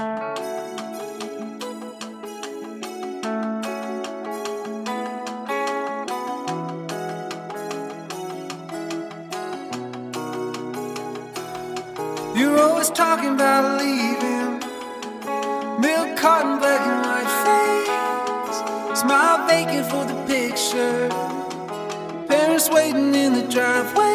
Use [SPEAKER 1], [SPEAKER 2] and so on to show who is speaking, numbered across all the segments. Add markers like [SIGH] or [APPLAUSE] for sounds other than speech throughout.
[SPEAKER 1] You're always talking about leaving. Milk carton, black and white face. Smile vacant for the picture. Parents waiting in the driveway.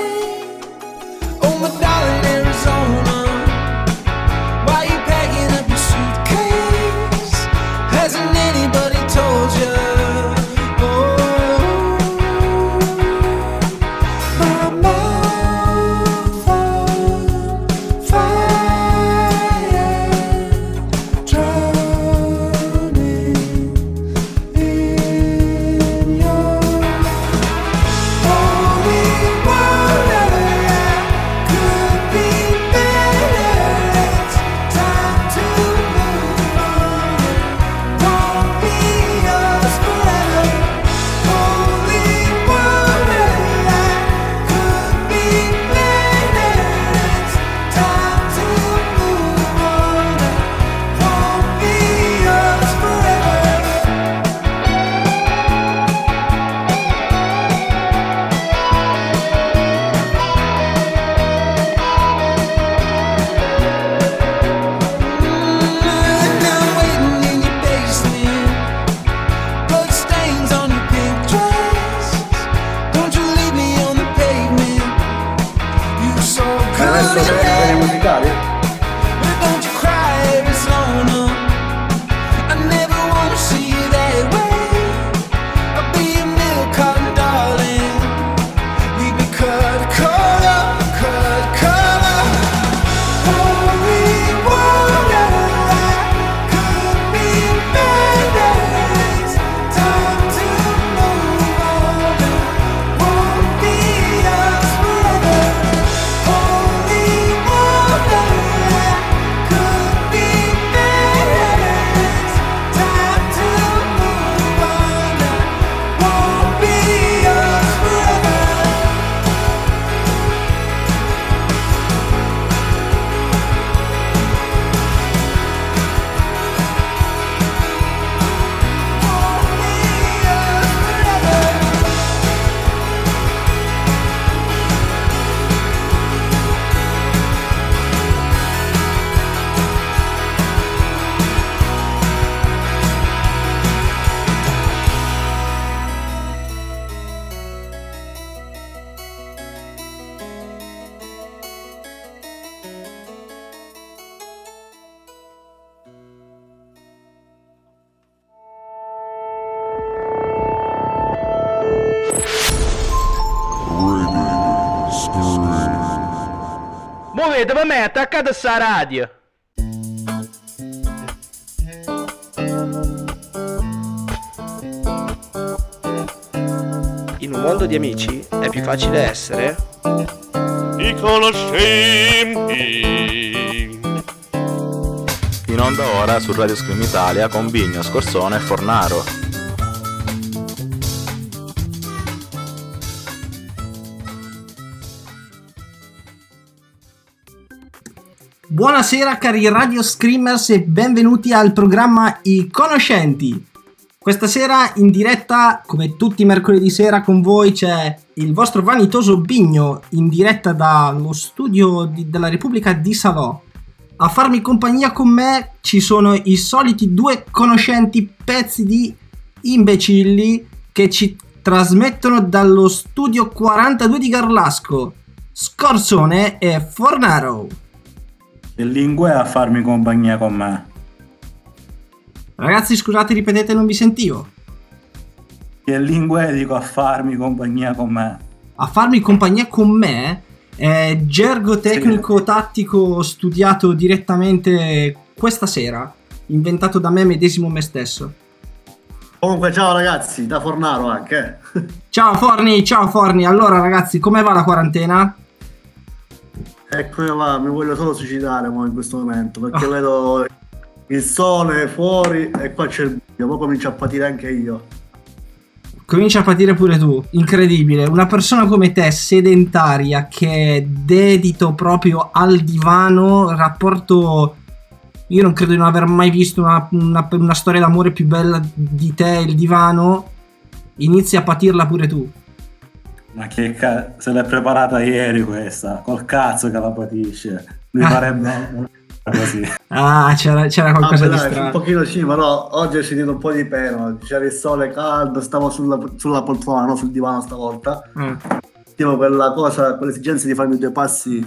[SPEAKER 2] Per me, attaccate sta radio. In un mondo di amici è più facile essere
[SPEAKER 3] i conoscenti.
[SPEAKER 4] In onda ora su Radio Scream Italia con Bigno, Scorsone e Fornaro.
[SPEAKER 5] Buonasera cari Radio Screamers e benvenuti al programma I Conoscenti. Questa sera in diretta, come tutti i mercoledì sera, con voi c'è il vostro vanitoso Bigno in diretta dallo studio di- della Repubblica di Salò. A farmi compagnia con me ci sono i soliti due conoscenti pezzi di imbecilli che ci trasmettono dallo studio 42 di Garlasco, Scorsone e Fornaro.
[SPEAKER 6] Che lingua è a farmi compagnia con me?
[SPEAKER 5] Ragazzi, scusate, ripetete, non vi sentivo.
[SPEAKER 6] Che lingua è dico a farmi compagnia con me?
[SPEAKER 5] A farmi compagnia con me è gergo tecnico tattico studiato direttamente questa sera, inventato da me medesimo me stesso.
[SPEAKER 7] Comunque, ciao ragazzi, da Fornaro anche. eh.
[SPEAKER 5] Ciao Forni, ciao Forni. Allora ragazzi, come va la quarantena?
[SPEAKER 7] Eccomi là, mi voglio solo suicidare in questo momento perché vedo il sole fuori e qua c'è il buio, poi comincio a patire anche io.
[SPEAKER 5] Comincia a patire pure tu, incredibile. Una persona come te, sedentaria, che è dedito proprio al divano, rapporto io non credo di non aver mai visto una, una- una storia d'amore più bella di te, il divano. Inizi a patirla pure tu.
[SPEAKER 6] Ma che ca- se l'è preparata ieri questa, col cazzo che la patisce. Mi
[SPEAKER 5] Ah.
[SPEAKER 6] farebbe una- così.
[SPEAKER 5] Ah, c'era, c'era qualcosa
[SPEAKER 7] Vabbè,
[SPEAKER 5] di
[SPEAKER 7] dai, un
[SPEAKER 5] strano.
[SPEAKER 7] pochino sì, però oggi è sentito un po' di pena. C'era il sole caldo, stavo sulla, sulla poltrona, no sul divano stavolta.
[SPEAKER 5] Eh.
[SPEAKER 7] Sentivo quella cosa, quell'esigenza di farmi due passi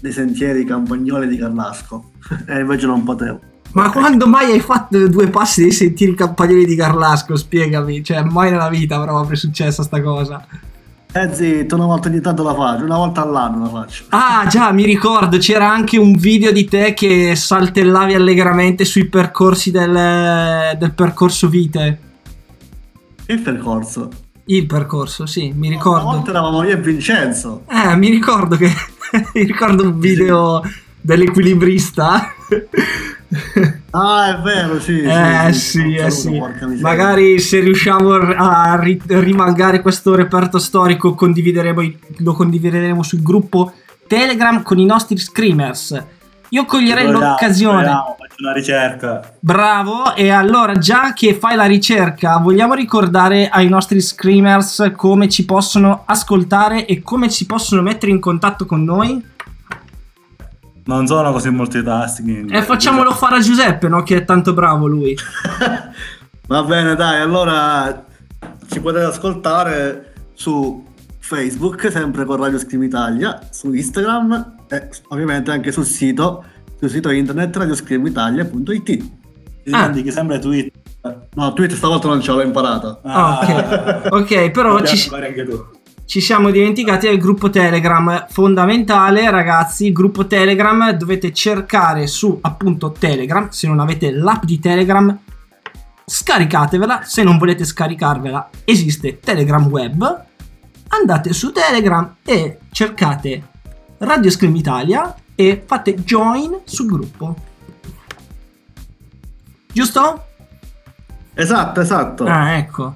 [SPEAKER 7] dei sentieri campagnoli di Carlasco. [LAUGHS] e invece non potevo.
[SPEAKER 5] Ma quando mai hai fatto due passi dei sentieri campagnoli di Carlasco? Spiegami, cioè mai nella vita proprio è successa sta cosa.
[SPEAKER 7] Eh zitto, una volta ogni tanto la faccio, una volta all'anno la faccio.
[SPEAKER 5] Ah, già, mi ricordo, c'era anche un video di te che saltellavi allegramente sui percorsi del, del percorso vite.
[SPEAKER 7] Il percorso.
[SPEAKER 5] Il percorso, sì, mi
[SPEAKER 7] Una
[SPEAKER 5] ricordo.
[SPEAKER 7] volta eravamo io e Vincenzo.
[SPEAKER 5] Eh, mi ricordo che. [LAUGHS] mi ricordo un video dell'equilibrista. [LAUGHS]
[SPEAKER 7] Ah, è vero, sì.
[SPEAKER 5] Eh
[SPEAKER 7] sì,
[SPEAKER 5] eh sì.
[SPEAKER 7] miseria.
[SPEAKER 5] Magari se riusciamo a ri- rimangare questo reperto storico condivideremo i- lo condivideremo sul gruppo Telegram con i nostri screamers. Io coglierei
[SPEAKER 6] Proviamo,
[SPEAKER 5] l'occasione.
[SPEAKER 6] proviamo, Faccio una ricerca.
[SPEAKER 5] Bravo, e allora già che fai la ricerca, vogliamo ricordare ai nostri screamers come ci possono ascoltare e come si possono mettere in contatto con noi?
[SPEAKER 6] Non sono così multitasking.
[SPEAKER 5] E facciamolo fare a Giuseppe, no? Che è tanto bravo lui. [LAUGHS]
[SPEAKER 7] Va bene, dai, allora ci potete ascoltare su Facebook, sempre con Radio Scream Italia, su Instagram e ovviamente anche sul sito, sul sito internet radioscreamitalia.it.
[SPEAKER 6] Ti dimentichi sempre Twitter.
[SPEAKER 7] No, Twitter stavolta non ce l'ho imparato.
[SPEAKER 5] Ah, ok. [LAUGHS] Ok, però ci,
[SPEAKER 6] fare anche tu.
[SPEAKER 5] Ci siamo dimenticati del gruppo Telegram. Fondamentale, ragazzi, gruppo Telegram dovete cercare su appunto Telegram. Se non avete l'app di Telegram, scaricatevela. Se non volete scaricarvela, esiste Telegram Web. Andate su Telegram e cercate Radio Scream Italia e fate join sul gruppo. Giusto?
[SPEAKER 7] Esatto, esatto.
[SPEAKER 5] Ah, ecco.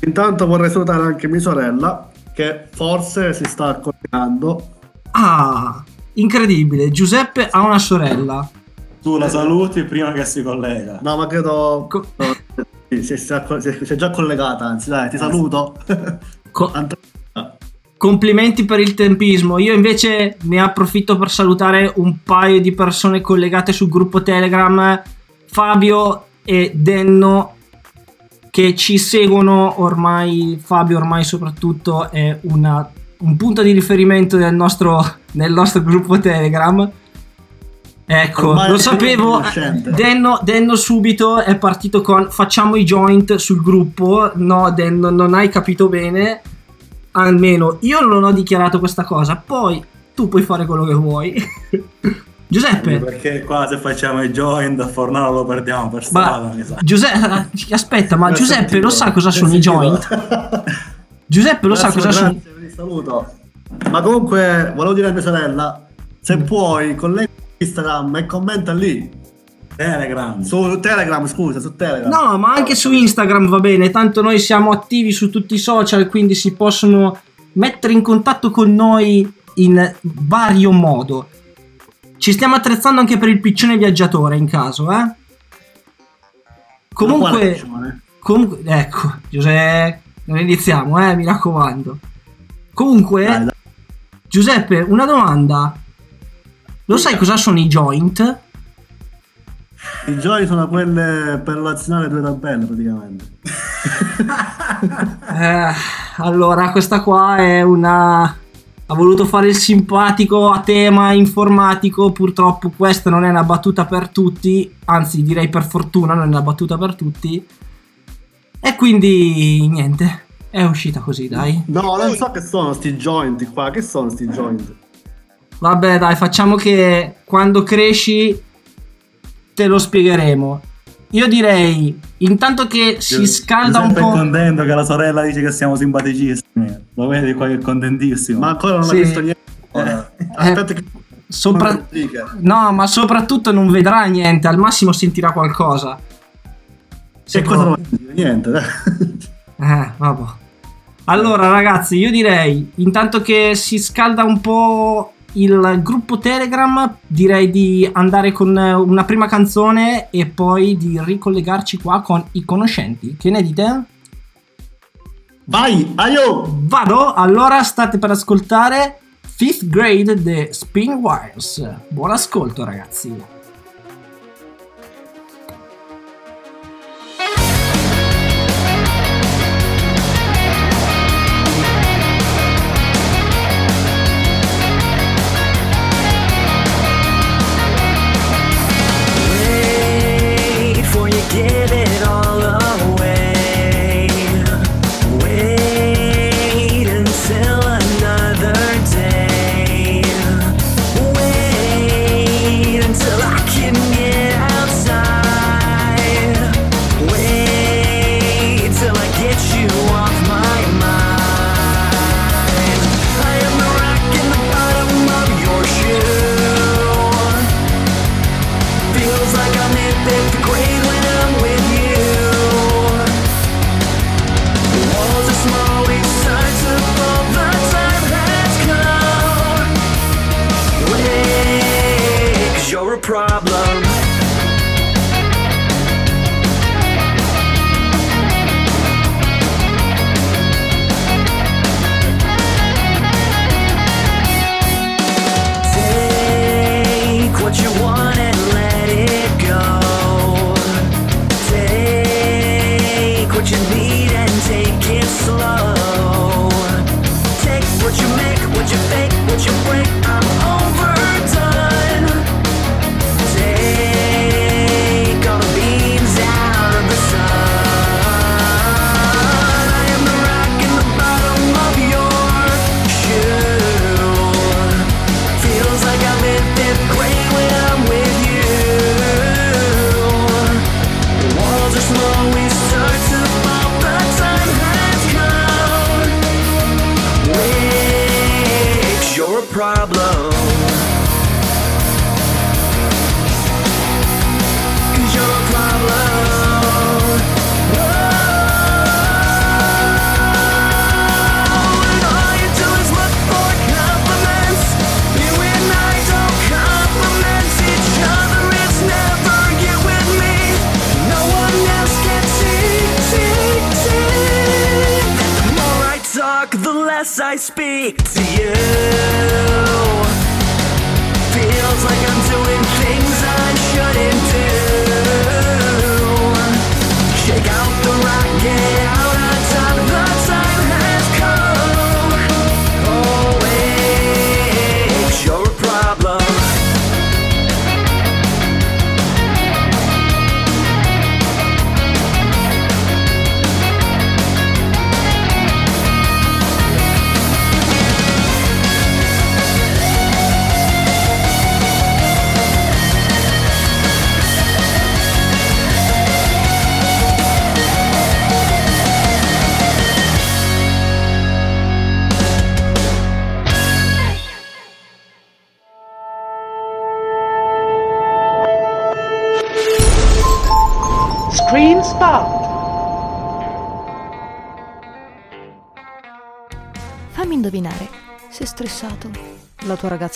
[SPEAKER 7] Intanto vorrei salutare anche mia sorella, che forse si sta collegando.
[SPEAKER 5] Ah, incredibile. Giuseppe ha una sorella.
[SPEAKER 6] Tu la saluti prima che si collega.
[SPEAKER 7] No, ma credo...
[SPEAKER 5] Co- [LAUGHS]
[SPEAKER 7] no, sì, si, è già collegata, anzi, dai, ti saluto. [LAUGHS]
[SPEAKER 5] Co- complimenti per il tempismo. Io invece ne approfitto per salutare un paio di persone collegate sul gruppo Telegram, Fabio e Denno, che ci seguono ormai. Fabio ormai soprattutto è una- un punto di riferimento del nostro, nel nostro gruppo Telegram. Ecco,
[SPEAKER 7] Ormai
[SPEAKER 5] lo sapevo. Denno, Denno subito è partito con facciamo i joint sul gruppo. No, Denno, non hai capito bene. Almeno io non ho dichiarato questa cosa. Poi tu puoi fare quello che vuoi. [LAUGHS] Giuseppe,
[SPEAKER 6] Perché qua se facciamo i join da Fornaro lo perdiamo per strada,
[SPEAKER 5] ma. Giuseppe, aspetta, ma Giuseppe lo sa cosa sono i joint? [LAUGHS] Giuseppe lo sa
[SPEAKER 7] Grazie,
[SPEAKER 5] cosa sono.
[SPEAKER 7] grazie, vi saluto. Ma comunque, volevo dire a mia sorella, se
[SPEAKER 5] Mm.
[SPEAKER 7] puoi, collega Instagram e commenta lì.
[SPEAKER 6] Telegram.
[SPEAKER 7] Su Telegram, scusa, su Telegram.
[SPEAKER 5] No, ma anche su Instagram va bene, tanto noi siamo attivi su tutti i social, quindi si possono mettere in contatto con noi in vario modo. Ci stiamo attrezzando anche per il piccione viaggiatore in caso, eh? Comunque, comunque ecco, Giuseppe, non iniziamo, eh, mi raccomando. Comunque,
[SPEAKER 7] Dai, dai.
[SPEAKER 5] Giuseppe, una domanda. Lo sai cosa sono i joint?
[SPEAKER 7] I giochi sono quelle per relazionare due tabelle praticamente. [LAUGHS]
[SPEAKER 5] Eh, allora, questa qua è una. Ha voluto fare il simpatico a tema informatico. Purtroppo, questa non è una battuta per tutti. Anzi, direi per fortuna, non è una battuta per tutti. E quindi, niente. È uscita così, dai.
[SPEAKER 7] No, non so che sono sti joint qua, che sono sti joint?
[SPEAKER 5] Vabbè, dai, facciamo che quando cresci te lo spiegheremo. Io direi, intanto che si scalda un po'.
[SPEAKER 6] contento che la sorella dice che siamo simpaticissimi. Lo vedi qua che è contentissimo.
[SPEAKER 7] Ma ancora non
[SPEAKER 5] Sì.
[SPEAKER 7] ho visto niente. Ora. Aspetta che...
[SPEAKER 5] Sopra-. No, ma soprattutto non vedrà niente, al massimo sentirà qualcosa.
[SPEAKER 7] Se cosa non dire? Niente. [LAUGHS]
[SPEAKER 5] Eh, vabbè. Allora, ragazzi, io direi, intanto che si scalda un po'
[SPEAKER 8] il gruppo Telegram direi di andare con eh, una prima canzone e poi di ricollegarci qua con i conoscenti. Che ne dite?
[SPEAKER 7] Vai, aio!
[SPEAKER 8] Vado, allora state per ascoltare Fifth Grade The Spin Wires. Buon ascolto ragazzi!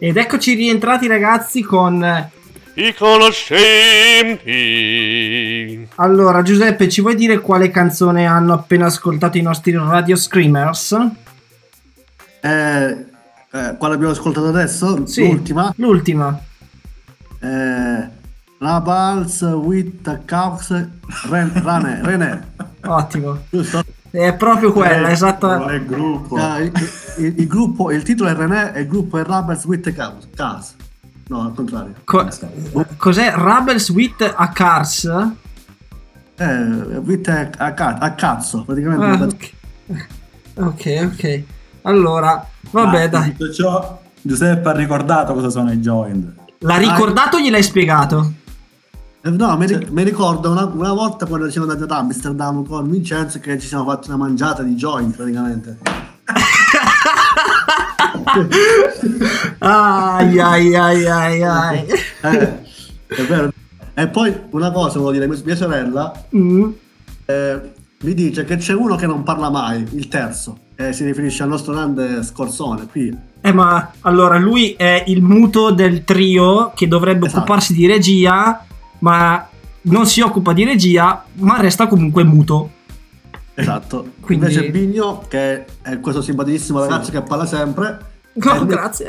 [SPEAKER 5] Ed eccoci rientrati ragazzi con...
[SPEAKER 3] I conoscenti.
[SPEAKER 5] Allora Giuseppe, ci vuoi dire quale canzone hanno appena ascoltato i nostri radio screamers?
[SPEAKER 7] Eh, eh, quale abbiamo ascoltato adesso?
[SPEAKER 5] Sì,
[SPEAKER 7] L'ultima.
[SPEAKER 5] L'ultima.
[SPEAKER 7] Eh, Rabals with Cox Ren- Rane, René. [LAUGHS]
[SPEAKER 5] Ottimo.
[SPEAKER 7] Giusto?
[SPEAKER 5] È proprio quella, esatto.
[SPEAKER 6] Qual è il gruppo?
[SPEAKER 7] Ah, il, il- il gruppo, il titolo è René e il gruppo è Rabals with. Cars. No, al contrario.
[SPEAKER 5] Co- cos'è? Rebels with a Cars?
[SPEAKER 7] Eh, with a, a a cazzo, praticamente.
[SPEAKER 5] Ah,
[SPEAKER 7] una-
[SPEAKER 5] ok. ok. Allora, vabbè,
[SPEAKER 6] Ma
[SPEAKER 5] dai.
[SPEAKER 6] Tutto ciò, Giuseppe ha ricordato cosa sono i joint.
[SPEAKER 5] L'ha ricordato o gliel'hai spiegato?
[SPEAKER 7] Eh, No, mi, ri- mi ricordo una, una volta quando siamo andati ad Amsterdam con Vincenzo che ci siamo fatti una mangiata di joint praticamente.
[SPEAKER 5] Ai ai ai ai ai. [LAUGHS]
[SPEAKER 7] Eh, è vero. E poi una cosa volevo dire, mia- mia sorella
[SPEAKER 5] Mm.
[SPEAKER 7] eh, mi dice che c'è uno che non parla mai, il terzo, e si riferisce al nostro grande scorsone qui.
[SPEAKER 5] Eh, ma allora lui è il muto del trio che dovrebbe
[SPEAKER 7] Esatto.
[SPEAKER 5] occuparsi di regia, ma non si occupa di regia, ma resta comunque muto.
[SPEAKER 7] Esatto.
[SPEAKER 5] Quindi-
[SPEAKER 7] Invece Bigno, che è questo simpaticissimo ragazzo che parla sempre, [LAUGHS]
[SPEAKER 5] No,
[SPEAKER 7] Eh,
[SPEAKER 5] grazie.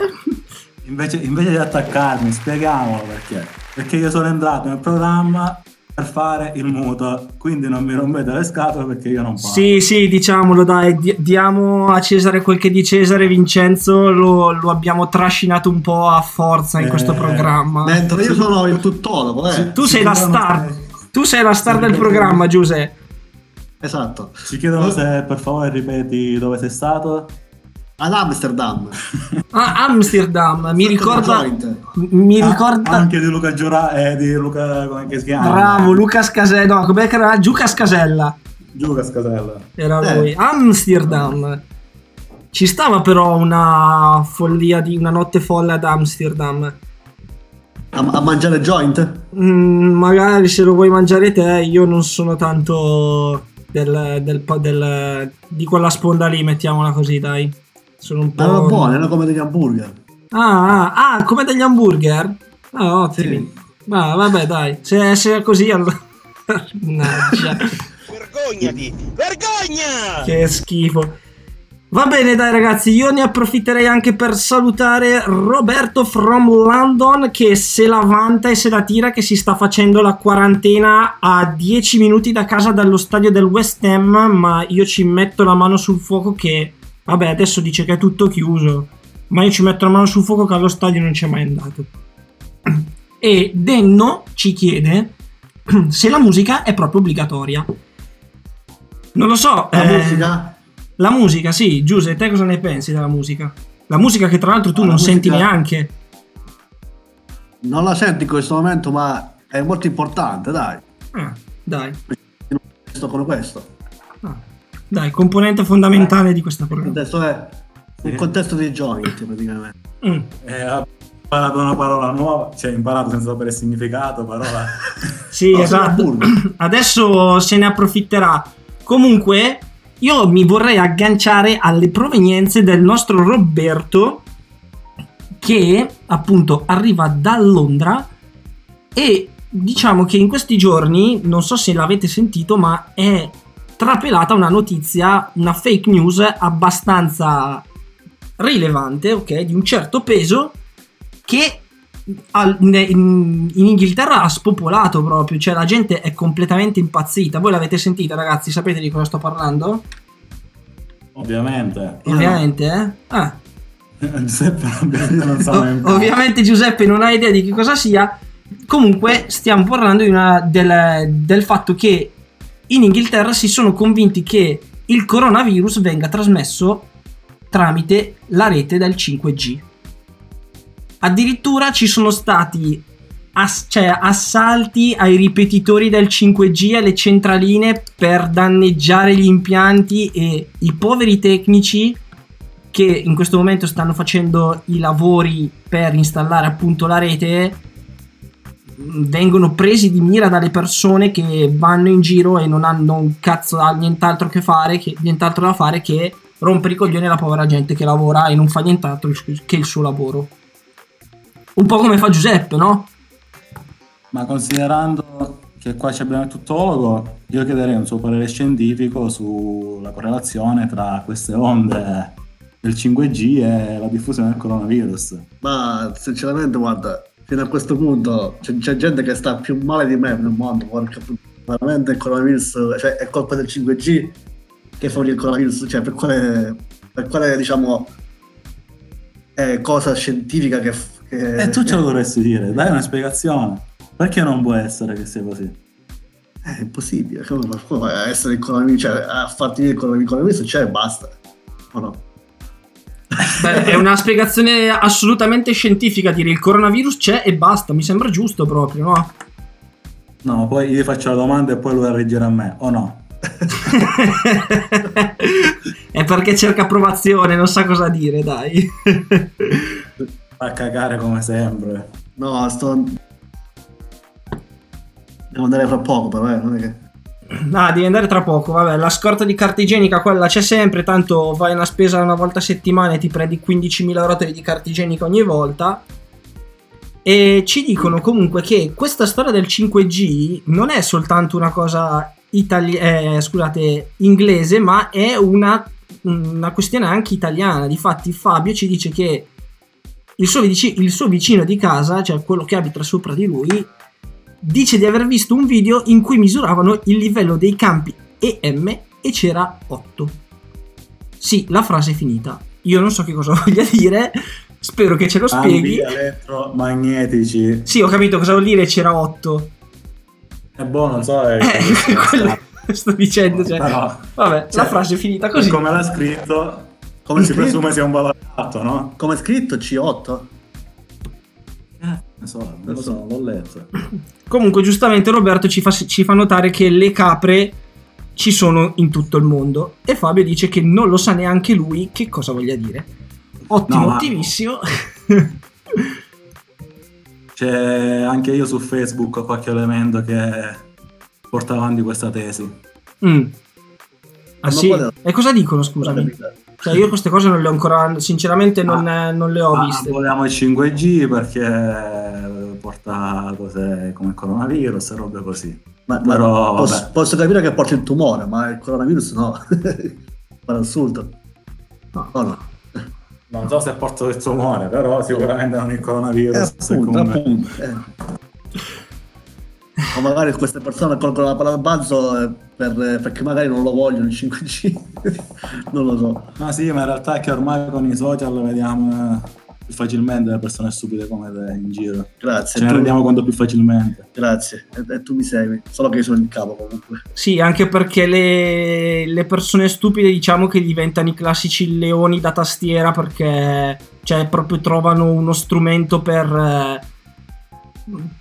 [SPEAKER 6] Invece, invece di attaccarmi, spieghiamolo perché. Perché io sono entrato nel programma fare il muto, quindi non mi rompete le scatole perché io non parlo.
[SPEAKER 5] Sì, sì, diciamolo, dai, di- diamo a Cesare quel che di Cesare, Vincenzo lo, lo abbiamo trascinato un po' a forza in
[SPEAKER 6] Eh,
[SPEAKER 5] questo programma.
[SPEAKER 7] mentre io sono il tuttologo, eh.
[SPEAKER 5] tu sei la star,
[SPEAKER 6] se-
[SPEAKER 5] tu sei la star del programma, Giuseppe.
[SPEAKER 7] Esatto.
[SPEAKER 6] Ci chiedono se per favore ripeti dove sei stato.
[SPEAKER 7] Ad Amsterdam.
[SPEAKER 5] Ah, Amsterdam, mi ricorda... Mi
[SPEAKER 6] Ah,
[SPEAKER 5] ricorda...
[SPEAKER 6] Anche di Luca Giura e di Luca come si chiama?
[SPEAKER 5] Bravo, Lucas Casella, no, com'è che era? Giucas Casella.
[SPEAKER 6] Giuca Scasella.
[SPEAKER 5] Era
[SPEAKER 7] Eh.
[SPEAKER 5] lui. Amsterdam. Ci stava però una follia di una notte folle ad Amsterdam.
[SPEAKER 7] A, a mangiare joint?
[SPEAKER 5] Mm, magari se lo vuoi mangiare te, io non sono tanto del, del, po- del- di quella sponda lì, mettiamola così, dai. Sono un po'.
[SPEAKER 7] Erano buone, erano come degli hamburger.
[SPEAKER 5] Ah, ah, ah, come degli hamburger? Ah, ottimi.
[SPEAKER 7] Sì.
[SPEAKER 5] Ah, vabbè, dai. Se, se è così, allora.
[SPEAKER 2] Vergognati! Vergogna!
[SPEAKER 5] Che schifo. Va bene, dai ragazzi, io ne approfitterei anche per salutare Roberto from London che se la vanta e se la tira che si sta facendo la quarantena a 10 minuti da casa dallo stadio del West Ham, ma io ci metto la mano sul fuoco che vabbè, adesso dice che è tutto chiuso, ma io ci metto la mano sul fuoco che allo stadio non c'è mai andato. [CLEARS THROAT] E Denno ci chiede [CLEARS THROAT] se la musica è proprio obbligatoria. Non lo so.
[SPEAKER 7] La
[SPEAKER 5] eh,
[SPEAKER 7] musica?
[SPEAKER 5] la musica, sì, Giuse, te cosa ne pensi della musica? La musica che tra l'altro tu
[SPEAKER 7] Ah, la
[SPEAKER 5] non senti
[SPEAKER 7] musica-
[SPEAKER 5] neanche.
[SPEAKER 7] Non la sento in questo momento, ma è molto importante, dai.
[SPEAKER 5] Ah, dai,
[SPEAKER 7] Sto con questo.
[SPEAKER 5] ah, dai, componente fondamentale di questa programma.
[SPEAKER 7] Adesso è un contesto di joint, praticamente.
[SPEAKER 5] Mm.
[SPEAKER 6] Eh, ha imparato una parola nuova, cioè imparato senza sapere il significato, parola. [LAUGHS]
[SPEAKER 5] Sì,
[SPEAKER 7] No,
[SPEAKER 5] esatto. [CLEARS THROAT] Adesso se ne approfitterà. Comunque, io mi vorrei agganciare alle provenienze del nostro Roberto, che appunto arriva da Londra e diciamo che in questi giorni, non so se l'avete sentito, ma è trapelata una notizia, una fake news abbastanza rilevante, ok, di un certo peso che in, in Inghilterra ha spopolato proprio, cioè la gente è completamente impazzita. Voi l'avete sentita, ragazzi? Sapete di cosa sto parlando?
[SPEAKER 6] Ovviamente.
[SPEAKER 5] Ovviamente, eh? Ah, [LAUGHS]
[SPEAKER 6] Giuseppe non-
[SPEAKER 5] ov- [LAUGHS]
[SPEAKER 6] neanche.
[SPEAKER 5] ovviamente Giuseppe non ha idea di che cosa sia. Comunque stiamo parlando di una- del, del fatto che in Inghilterra si sono convinti che il coronavirus venga trasmesso tramite la rete del 5G. Addirittura ci sono stati ass- cioè, assalti ai ripetitori del 5G alle centraline per danneggiare gli impianti e i poveri tecnici che in questo momento stanno facendo i lavori per installare appunto la rete vengono presi di mira dalle persone che vanno in giro e non hanno un cazzo da nient'altro che fare che, nient'altro da fare che rompere i coglioni alla povera gente che lavora e non fa nient'altro che il suo lavoro Un po' come fa Giuseppe, no?
[SPEAKER 6] Ma considerando che qua ci abbiamo il tuttologo, io chiederei un suo parere scientifico sulla correlazione tra queste onde del 5G e la diffusione del coronavirus.
[SPEAKER 7] Ma sinceramente, guarda, fino a questo punto c'è, c'è gente che sta più male di me nel mondo. Porca veramente il coronavirus, cioè è colpa del 5G che fa il coronavirus, cioè per quale, per quale diciamo eh, cosa scientifica che... che
[SPEAKER 6] E tu ce lo dovresti dire, dai una spiegazione. Perché non può essere che sia così?
[SPEAKER 7] È impossibile, come come essere coronavirus, cioè a farti dire il coronavirus c'è e basta. O no?
[SPEAKER 5] Beh, è una spiegazione assolutamente scientifica dire il coronavirus c'è e basta, mi sembra giusto proprio, no?
[SPEAKER 6] No, poi io faccio la domanda e poi lui la reggerà a me, o no? [LAUGHS]
[SPEAKER 5] è perché cerca approvazione, non sa cosa dire, dai.
[SPEAKER 6] Fa cagare come sempre.
[SPEAKER 7] No, sto... Devo andare fra poco però, eh, non è che... [CLEARS THROAT]
[SPEAKER 5] Ah, devi andare tra poco, vabbè, la scorta di carta igienica quella c'è sempre, tanto vai una spesa una volta a settimana e ti prendi 15.000 rotoli di carta igienica ogni volta. E ci dicono comunque che questa storia del 5G non è soltanto una cosa itali- eh, scusate, inglese, ma è una, una questione anche italiana. Difatti Fabio ci dice che il suo, vici- il suo vicino di casa, cioè quello che abita sopra di lui, dice di aver visto un video in cui misuravano il livello dei campi EM e c'era 8. Sì, la frase è finita. Io non so che cosa [LAUGHS] voglia dire, spero che ce lo spieghi.
[SPEAKER 6] Campi elettromagnetici.
[SPEAKER 5] Sì, ho capito cosa vuol dire c'era 8.
[SPEAKER 6] È buono, non so. È
[SPEAKER 5] Eh, [LAUGHS] quello sto dicendo, cioè,
[SPEAKER 6] Però,
[SPEAKER 5] vabbè,
[SPEAKER 6] cioè,
[SPEAKER 5] la frase è finita così.
[SPEAKER 6] Come l'ha scritto,
[SPEAKER 7] Come
[SPEAKER 6] si [LAUGHS] presume sia un valore alto, no?
[SPEAKER 7] Come è scritto C8?
[SPEAKER 6] Non so, non lo so, l'ho letto. [COUGHS]
[SPEAKER 5] Comunque, giustamente Roberto ci fa, ci fa notare che le capre ci sono in tutto il mondo e Fabio dice che non lo sa neanche lui che cosa voglia dire. Ottimo,
[SPEAKER 6] No, ma-
[SPEAKER 5] ottimissimo. [LAUGHS]
[SPEAKER 6] C'è anche io su Facebook ho qualche elemento che porta avanti questa tesi.
[SPEAKER 5] Mm. Ah sì? E cosa dicono, scusami? Cioè, io queste cose non le ho ancora, sinceramente non,
[SPEAKER 6] Ah.
[SPEAKER 5] non le ho
[SPEAKER 6] Ma
[SPEAKER 5] viste.
[SPEAKER 6] vogliamo il 5G perché porta cose come il coronavirus e robe così.
[SPEAKER 7] Ma, ma
[SPEAKER 6] Però,
[SPEAKER 7] posso, posso capire che porti il tumore, ma il coronavirus no. [LAUGHS] Pare assurdo.
[SPEAKER 5] No.
[SPEAKER 7] No, no.
[SPEAKER 6] Non so se porta il tumore, però sicuramente non il
[SPEAKER 7] Eh,
[SPEAKER 6] coronavirus.
[SPEAKER 7] appunto,
[SPEAKER 6] come-
[SPEAKER 7] appunto. eh. O magari queste persone colgono la palla al balzo eh, per- perché magari non lo vogliono il [LAUGHS] 5G. non lo so.
[SPEAKER 6] Ma sì, ma in realtà è che ormai con i social vediamo eh, più facilmente le persone stupide come te in giro.
[SPEAKER 7] Grazie.
[SPEAKER 6] Ce ne
[SPEAKER 7] tu-
[SPEAKER 6] rendiamo conto più facilmente.
[SPEAKER 7] Grazie. E, e tu mi segui. Solo che io sono il capo comunque.
[SPEAKER 5] Sì, anche perché le, le persone stupide diciamo che diventano i classici leoni da tastiera perché cioè, proprio trovano uno strumento per...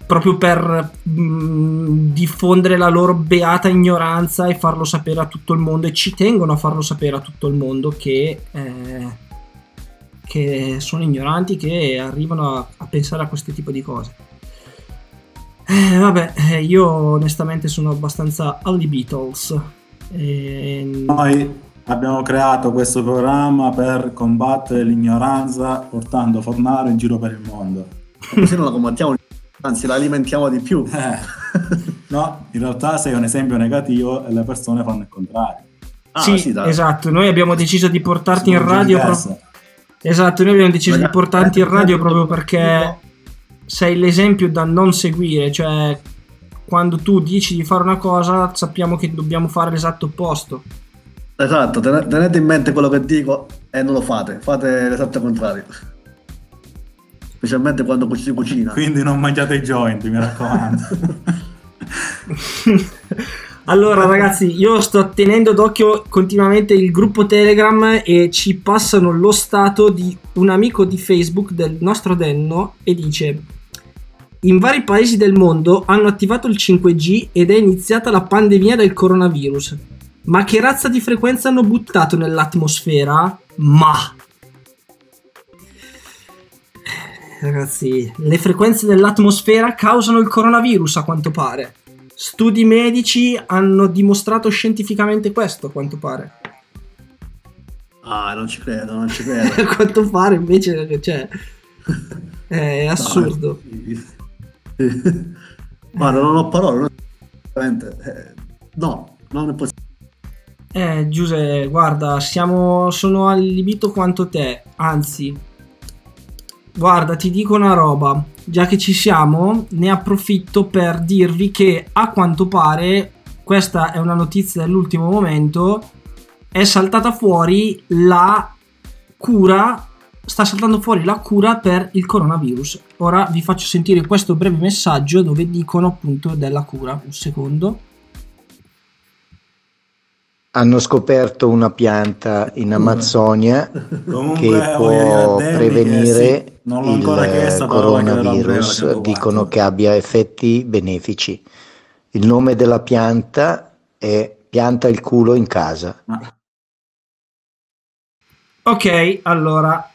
[SPEAKER 5] proprio per mm, diffondere la loro beata ignoranza e farlo sapere a tutto il mondo e ci tengono a farlo sapere a tutto il mondo che, eh, che sono ignoranti che arrivano a, a pensare a questo tipo di cose. Eh, vabbè, eh, io onestamente sono abbastanza alle Beatles. E-
[SPEAKER 6] Noi abbiamo creato questo programma per combattere l'ignoranza portando Fornaro in giro per il mondo.
[SPEAKER 7] Così non la combattiamo, anzi la alimentiamo di più.
[SPEAKER 6] Eh, no, in realtà sei un esempio negativo e le persone fanno il contrario.
[SPEAKER 7] Ah,
[SPEAKER 5] sì,
[SPEAKER 7] sì,
[SPEAKER 5] esatto. Noi abbiamo deciso di portarti in radio. pro-. Esatto, noi abbiamo deciso di
[SPEAKER 7] Ragazzi,
[SPEAKER 5] portarti in radio proprio perché sei l'esempio da non seguire. Cioè, quando tu dici di fare una cosa, sappiamo che dobbiamo fare l'esatto opposto.
[SPEAKER 7] Esatto, tene- tenete in mente quello che dico e non lo fate, fate l'esatto contrario. Specialmente quando si cucina.
[SPEAKER 6] Quindi non mangiate i joint, mi raccomando. [LAUGHS]
[SPEAKER 5] Allora, ragazzi, io sto tenendo d'occhio continuamente il gruppo Telegram e ci passano lo stato di un amico di Facebook del nostro Denno e dice: In vari paesi del mondo hanno attivato il 5G ed è iniziata la pandemia del coronavirus. Ma che razza di frequenza hanno buttato nell'atmosfera? Ma. Ragazzi, le frequenze dell'atmosfera causano il coronavirus a quanto pare. Studi medici hanno dimostrato scientificamente questo, a quanto pare.
[SPEAKER 7] Ah, non ci credo, non ci credo. [LAUGHS]
[SPEAKER 5] a quanto pare invece, cioè... [LAUGHS] È assurdo. [LAUGHS]
[SPEAKER 7] Guarda, non ho parole. non- veramente, eh, no, non è possibile.
[SPEAKER 5] Eh, Giuseppe, guarda, siamo, sono allibito quanto te. Anzi, guarda, ti dico una roba. Già che ci siamo, ne approfitto per dirvi che a quanto pare, questa è una notizia dell'ultimo momento, è saltata fuori la cura, sta saltando fuori la cura per il coronavirus. Ora vi faccio sentire questo breve messaggio dove dicono appunto della cura. Un secondo.
[SPEAKER 9] Hanno scoperto una pianta in Amazzonia [LAUGHS]
[SPEAKER 6] Comunque,
[SPEAKER 9] che
[SPEAKER 6] voglio
[SPEAKER 9] può
[SPEAKER 6] che
[SPEAKER 9] prevenire
[SPEAKER 6] sì, non l'ho ancora
[SPEAKER 9] il
[SPEAKER 6] chiesto, la
[SPEAKER 9] coronavirus.
[SPEAKER 6] 104.
[SPEAKER 9] Dicono che abbia effetti benefici. Il nome della pianta è pianta il culo in casa.
[SPEAKER 5] Ok, allora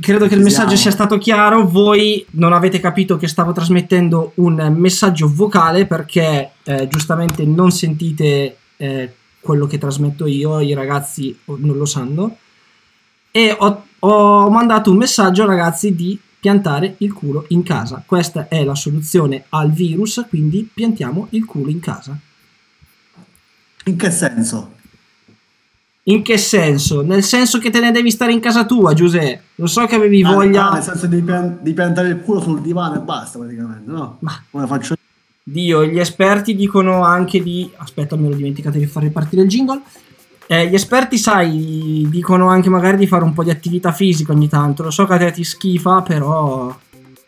[SPEAKER 5] credo che il messaggio sia stato chiaro. Voi non avete capito che stavo trasmettendo un messaggio vocale perché eh, giustamente non sentite eh, quello che trasmetto io, i ragazzi non lo sanno. E ho, ho mandato un messaggio, ragazzi, di piantare il culo in casa. Questa è la soluzione al virus, quindi piantiamo il culo in casa.
[SPEAKER 7] In che senso?
[SPEAKER 5] In che senso? Nel senso che te ne devi stare in casa tua, Giuseppe. Lo so che avevi
[SPEAKER 7] Ah,
[SPEAKER 5] voglia.
[SPEAKER 7] ah, nel senso di, pian- di piantare il culo sul divano e basta, praticamente, no?
[SPEAKER 5] Ma-
[SPEAKER 7] Come faccio io?
[SPEAKER 5] Dio, gli esperti dicono anche di. Aspetta, mi ero dimenticato di far ripartire il jingle. Eh, gli esperti, sai, dicono anche magari di fare un po' di attività fisica ogni tanto. Lo so che a te ti schifa, però,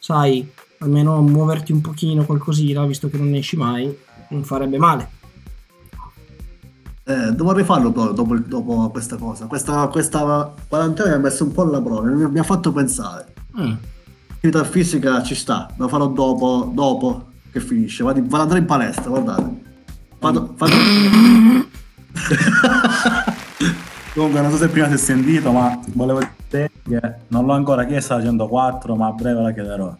[SPEAKER 5] sai, almeno muoverti un pochino, qualcosina, visto che non esci mai, non farebbe male.
[SPEAKER 7] Eh, devo rifarlo poi dopo, dopo questa cosa. Questa, questa quarantena mi ha messo un po' alla prova, mi, mi ha fatto pensare.
[SPEAKER 5] Mm.
[SPEAKER 7] L'attività fisica ci sta, lo farò dopo, dopo che finisce. Vado, vado ad andare in palestra, guardate. Vado, vado... [LAUGHS]
[SPEAKER 6] Comunque, non so se prima si è sentito, ma volevo dire che non l'ho ancora chiesta la 104, ma a breve la chiederò.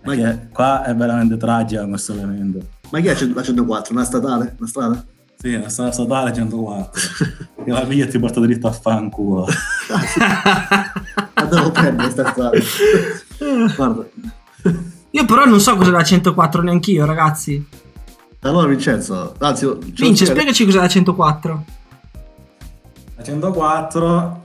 [SPEAKER 6] Perché qua è veramente tragica questo elemento.
[SPEAKER 7] Ma chi è la 104? Una statale? Una strada?
[SPEAKER 6] Sì, la strada statale 104. che la piglia ti porta dritto a fanculo. [LAUGHS]
[SPEAKER 7] La devo prendere questa strada. [LAUGHS] Guarda.
[SPEAKER 5] Io però non so cos'è la 104 neanch'io, ragazzi.
[SPEAKER 7] Allora Vincenzo, anzi...
[SPEAKER 5] Vince,
[SPEAKER 7] spiega-
[SPEAKER 5] spiegaci cos'è la 104.
[SPEAKER 6] La 104,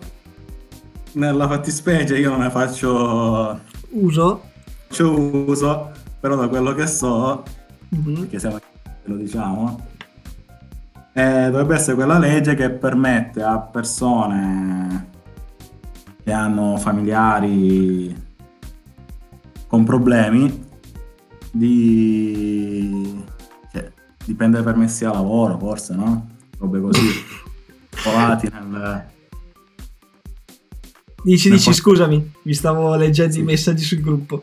[SPEAKER 6] nella fattispecie io non ne faccio,
[SPEAKER 5] Uso.
[SPEAKER 6] faccio uso, però da quello che so,
[SPEAKER 5] Mhm.
[SPEAKER 6] perché siamo lo diciamo, eh, dovrebbe essere quella legge che permette a persone che hanno familiari con problemi di, cioè, di prendere permessi a lavoro, forse, no? Robe così. [LAUGHS] Colati nel...
[SPEAKER 5] Dici,
[SPEAKER 6] Ma
[SPEAKER 5] dici,
[SPEAKER 6] poi-
[SPEAKER 5] scusami, vi stavo leggendo i messaggi sul gruppo.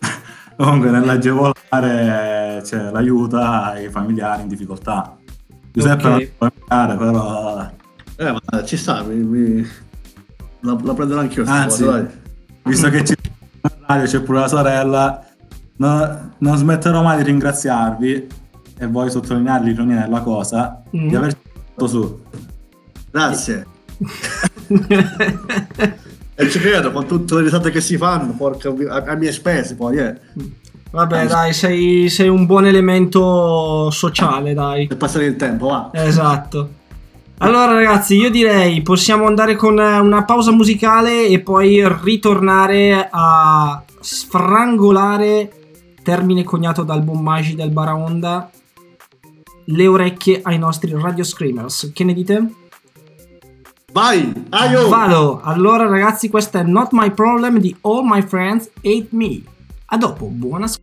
[SPEAKER 5] [LAUGHS]
[SPEAKER 6] Comunque nell'agevolare cioè, l'aiuto ai familiari in difficoltà. Giuseppe
[SPEAKER 5] Ok.
[SPEAKER 6] non può familiare, però
[SPEAKER 7] Eh, ma ci sta, mi, mi- La, la prenderò anch'io
[SPEAKER 6] Anzi.
[SPEAKER 7] cosa, dai.
[SPEAKER 6] visto che c'è in radio c'è pure la sorella, no- non smetterò mai di ringraziarvi e voglio sottolineare l'ironia della cosa
[SPEAKER 5] Mm.
[SPEAKER 6] di averci fatto su.
[SPEAKER 7] Grazie. [LAUGHS] E ci credo, con tutte le risate che si fanno, porca, a, a mie spese poi, eh.
[SPEAKER 5] Vabbè, dai, sei, sei un buon elemento sociale, dai.
[SPEAKER 7] Per passare il tempo, va.
[SPEAKER 5] Esatto. Allora, ragazzi, io direi possiamo andare con eh, una pausa musicale e poi ritornare a sfrangolare, termine coniato dal buon Magi del Baraonda, le orecchie ai nostri radio screamers. Che ne dite?
[SPEAKER 7] Vai! Aio!
[SPEAKER 5] Vado! Allora, ragazzi, questa è Not My Problem di All My Friends Hate Me. A dopo, buona sc-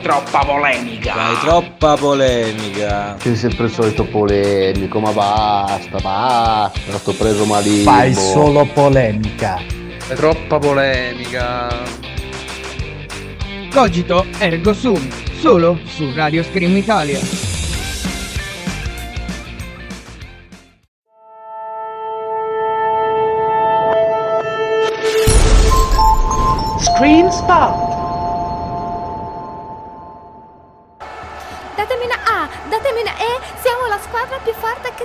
[SPEAKER 4] Fai troppa polemica.
[SPEAKER 10] Fai troppa polemica.
[SPEAKER 11] Sei sempre il solito polemico, ma basta, basta, sto preso malissimo.
[SPEAKER 12] Fai solo polemica.
[SPEAKER 13] Fai troppa polemica.
[SPEAKER 14] Cogito ergo sum, solo su Radio Scream Italia.
[SPEAKER 4] Screen Spot.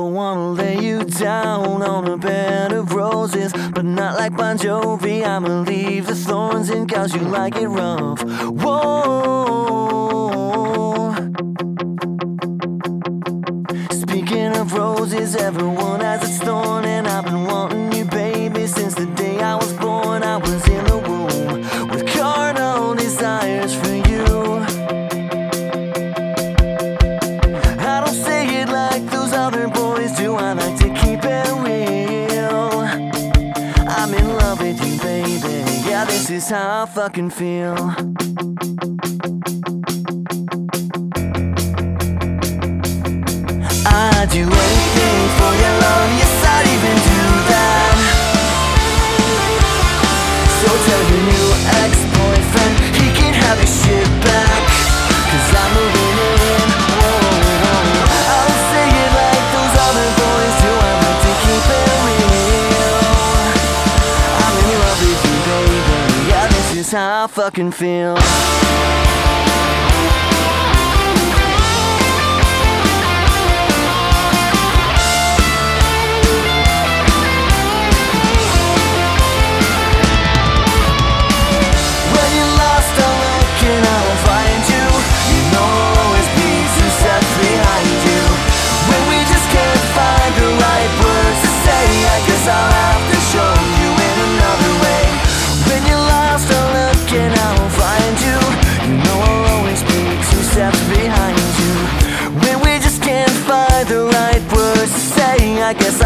[SPEAKER 8] I wanna lay you down on a bed of roses, but not like Bon Jovi. I'ma leave the thorns in cause you like it rough. Whoa. Speaking of roses, everyone has its thorn, and I've been wanting you, baby, since the day I was is how I fucking feel. Fucking feel.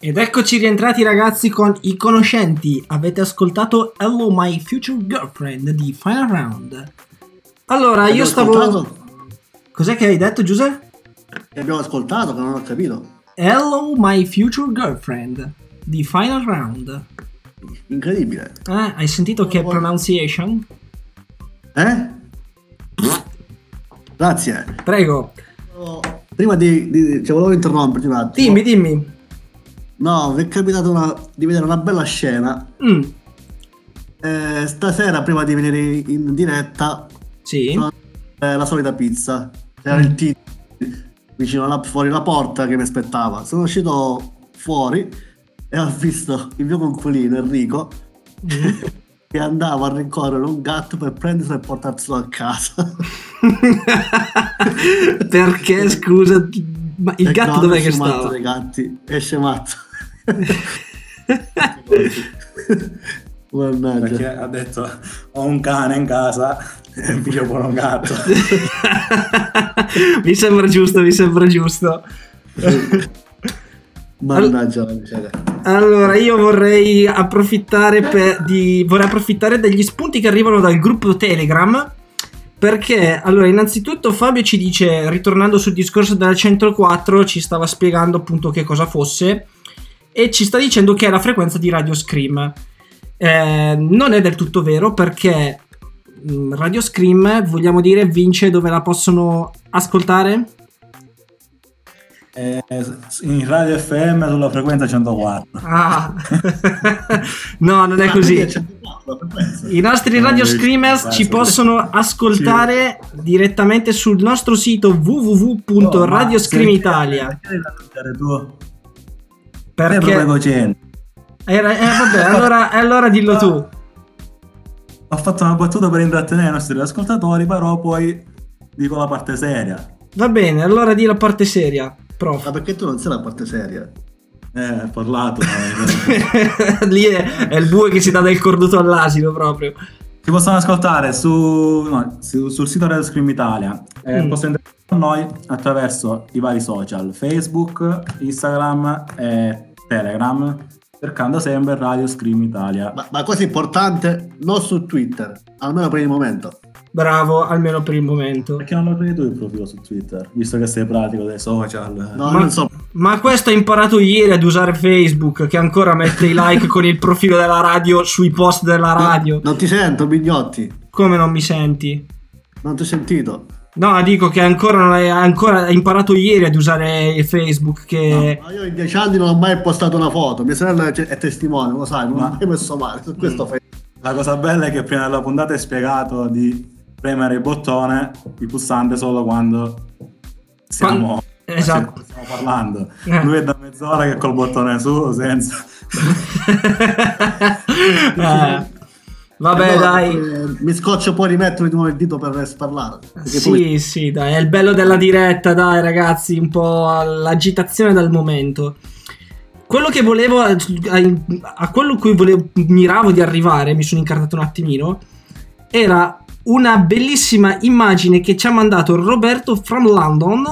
[SPEAKER 5] Ed eccoci rientrati ragazzi con i conoscenti. Avete ascoltato Hello My Future Girlfriend di Final Round. Allora, io
[SPEAKER 7] Abbiamo
[SPEAKER 5] stavo...
[SPEAKER 7] ascoltato?
[SPEAKER 5] Cos'è che hai detto Giuseppe?
[SPEAKER 7] Che abbiamo ascoltato, che non ho capito.
[SPEAKER 5] Hello My Future Girlfriend di Final Round.
[SPEAKER 7] Incredibile.
[SPEAKER 5] Eh, hai sentito che pronunciation?
[SPEAKER 7] Eh? Grazie.
[SPEAKER 5] Prego.
[SPEAKER 7] Prima di, di cioè, volevo interromperti un attimo.
[SPEAKER 5] Dimmi, dimmi.
[SPEAKER 7] No, mi è capitato una- di vedere una bella scena.
[SPEAKER 5] Mm.
[SPEAKER 7] Eh, stasera, prima di venire in diretta,
[SPEAKER 5] sì.
[SPEAKER 7] la solita pizza. C'era
[SPEAKER 5] Mm.
[SPEAKER 7] il tizio vicino alla, fuori la porta che mi aspettava. Sono uscito fuori e ho visto il mio conculino Enrico [LAUGHS] che andava a rincorrere un gatto per prenderselo e portarselo a casa. [LAUGHS]
[SPEAKER 5] Perché, scusa? Ma il
[SPEAKER 7] Eh,
[SPEAKER 5] gatto dov'è che stava?
[SPEAKER 7] dei gatti, esce matto. [LAUGHS] Mannaggia.
[SPEAKER 6] Perché ha detto ho un cane in casa e piglio pure un gatto. [LAUGHS]
[SPEAKER 5] mi sembra giusto, mi sembra giusto. [LAUGHS]
[SPEAKER 7] Mannaggia la miseria.
[SPEAKER 5] Allora, io vorrei approfittare, per- di, vorrei approfittare degli spunti che arrivano dal gruppo Telegram. Perché, allora, innanzitutto Fabio ci dice, ritornando sul discorso della 104, ci stava spiegando appunto che cosa fosse. E ci sta dicendo che è la frequenza di Radio Scream. Eh, non è del tutto vero perché Radio Scream, vogliamo dire, vince dove la possono ascoltare?
[SPEAKER 6] Eh, in radio FM sulla frequenza 104.
[SPEAKER 5] Ah, no, non è così. I nostri
[SPEAKER 6] Eh,
[SPEAKER 5] radio screamers
[SPEAKER 6] eh,
[SPEAKER 5] ci possono ascoltare direttamente sul nostro sito www.radioscream Italia. Perché-
[SPEAKER 6] proprio cocente.
[SPEAKER 5] Era- eh, vabbè, allora, [LAUGHS] allora dillo tu.
[SPEAKER 6] Ho fatto una battuta per intrattenere i nostri ascoltatori, però poi dico la parte seria.
[SPEAKER 5] Va bene, allora di la parte seria, prof.
[SPEAKER 7] Ma perché tu non sei la parte seria?
[SPEAKER 6] Eh, ho parlato. [LAUGHS]
[SPEAKER 5] Lì è, è il bue che si dà del corduto all'asino proprio.
[SPEAKER 6] Ci possono ascoltare su, no, su- sul sito Radio Scream Italia. Eh,
[SPEAKER 5] Mm.
[SPEAKER 6] Possono interagire con noi attraverso i vari social, Facebook, Instagram e Telegram, cercando sempre Radio Scream Italia.
[SPEAKER 7] Ma, ma cosa importante, non su Twitter, almeno per il momento.
[SPEAKER 5] Bravo, almeno per il momento.
[SPEAKER 6] Perché non lo credi tu il profilo su Twitter, visto che sei pratico dei social?
[SPEAKER 7] No,
[SPEAKER 5] Ma,
[SPEAKER 7] non so.
[SPEAKER 5] ma questo ha imparato ieri ad usare Facebook, che ancora mette i like con il profilo della radio sui post della radio.
[SPEAKER 7] Non ti sento, Bignotti.
[SPEAKER 5] Come non mi senti?
[SPEAKER 7] Non ti ho sentito.
[SPEAKER 5] No, dico che ancora non hai ancora hai imparato ieri ad usare Facebook. Che
[SPEAKER 7] Ma io in dieci anni non ho mai postato una foto. Mia sorella è testimone, lo sai, non ho mai messo male su questo
[SPEAKER 5] Mm.
[SPEAKER 7] Facebook.
[SPEAKER 6] La cosa bella è che prima della puntata hai spiegato di premere il bottone, il pulsante solo quando siamo, [LAUGHS]
[SPEAKER 5] Esatto.
[SPEAKER 6] stiamo parlando.
[SPEAKER 5] Eh.
[SPEAKER 6] Lui è da mezz'ora che col bottone su, senza... [LAUGHS] [LAUGHS]
[SPEAKER 5] Eh, vabbè,
[SPEAKER 7] Allora,
[SPEAKER 5] dai.
[SPEAKER 7] eh, mi scoccio poi rimettere di nuovo il dito per parlare. Perché poi-
[SPEAKER 5] Sì, sì, dai, è il bello della diretta, dai ragazzi, un po' l'agitazione dal momento. Quello che volevo, a quello a cui volevo, miravo di arrivare, mi sono incartato un attimino, era una bellissima immagine che ci ha mandato Roberto from London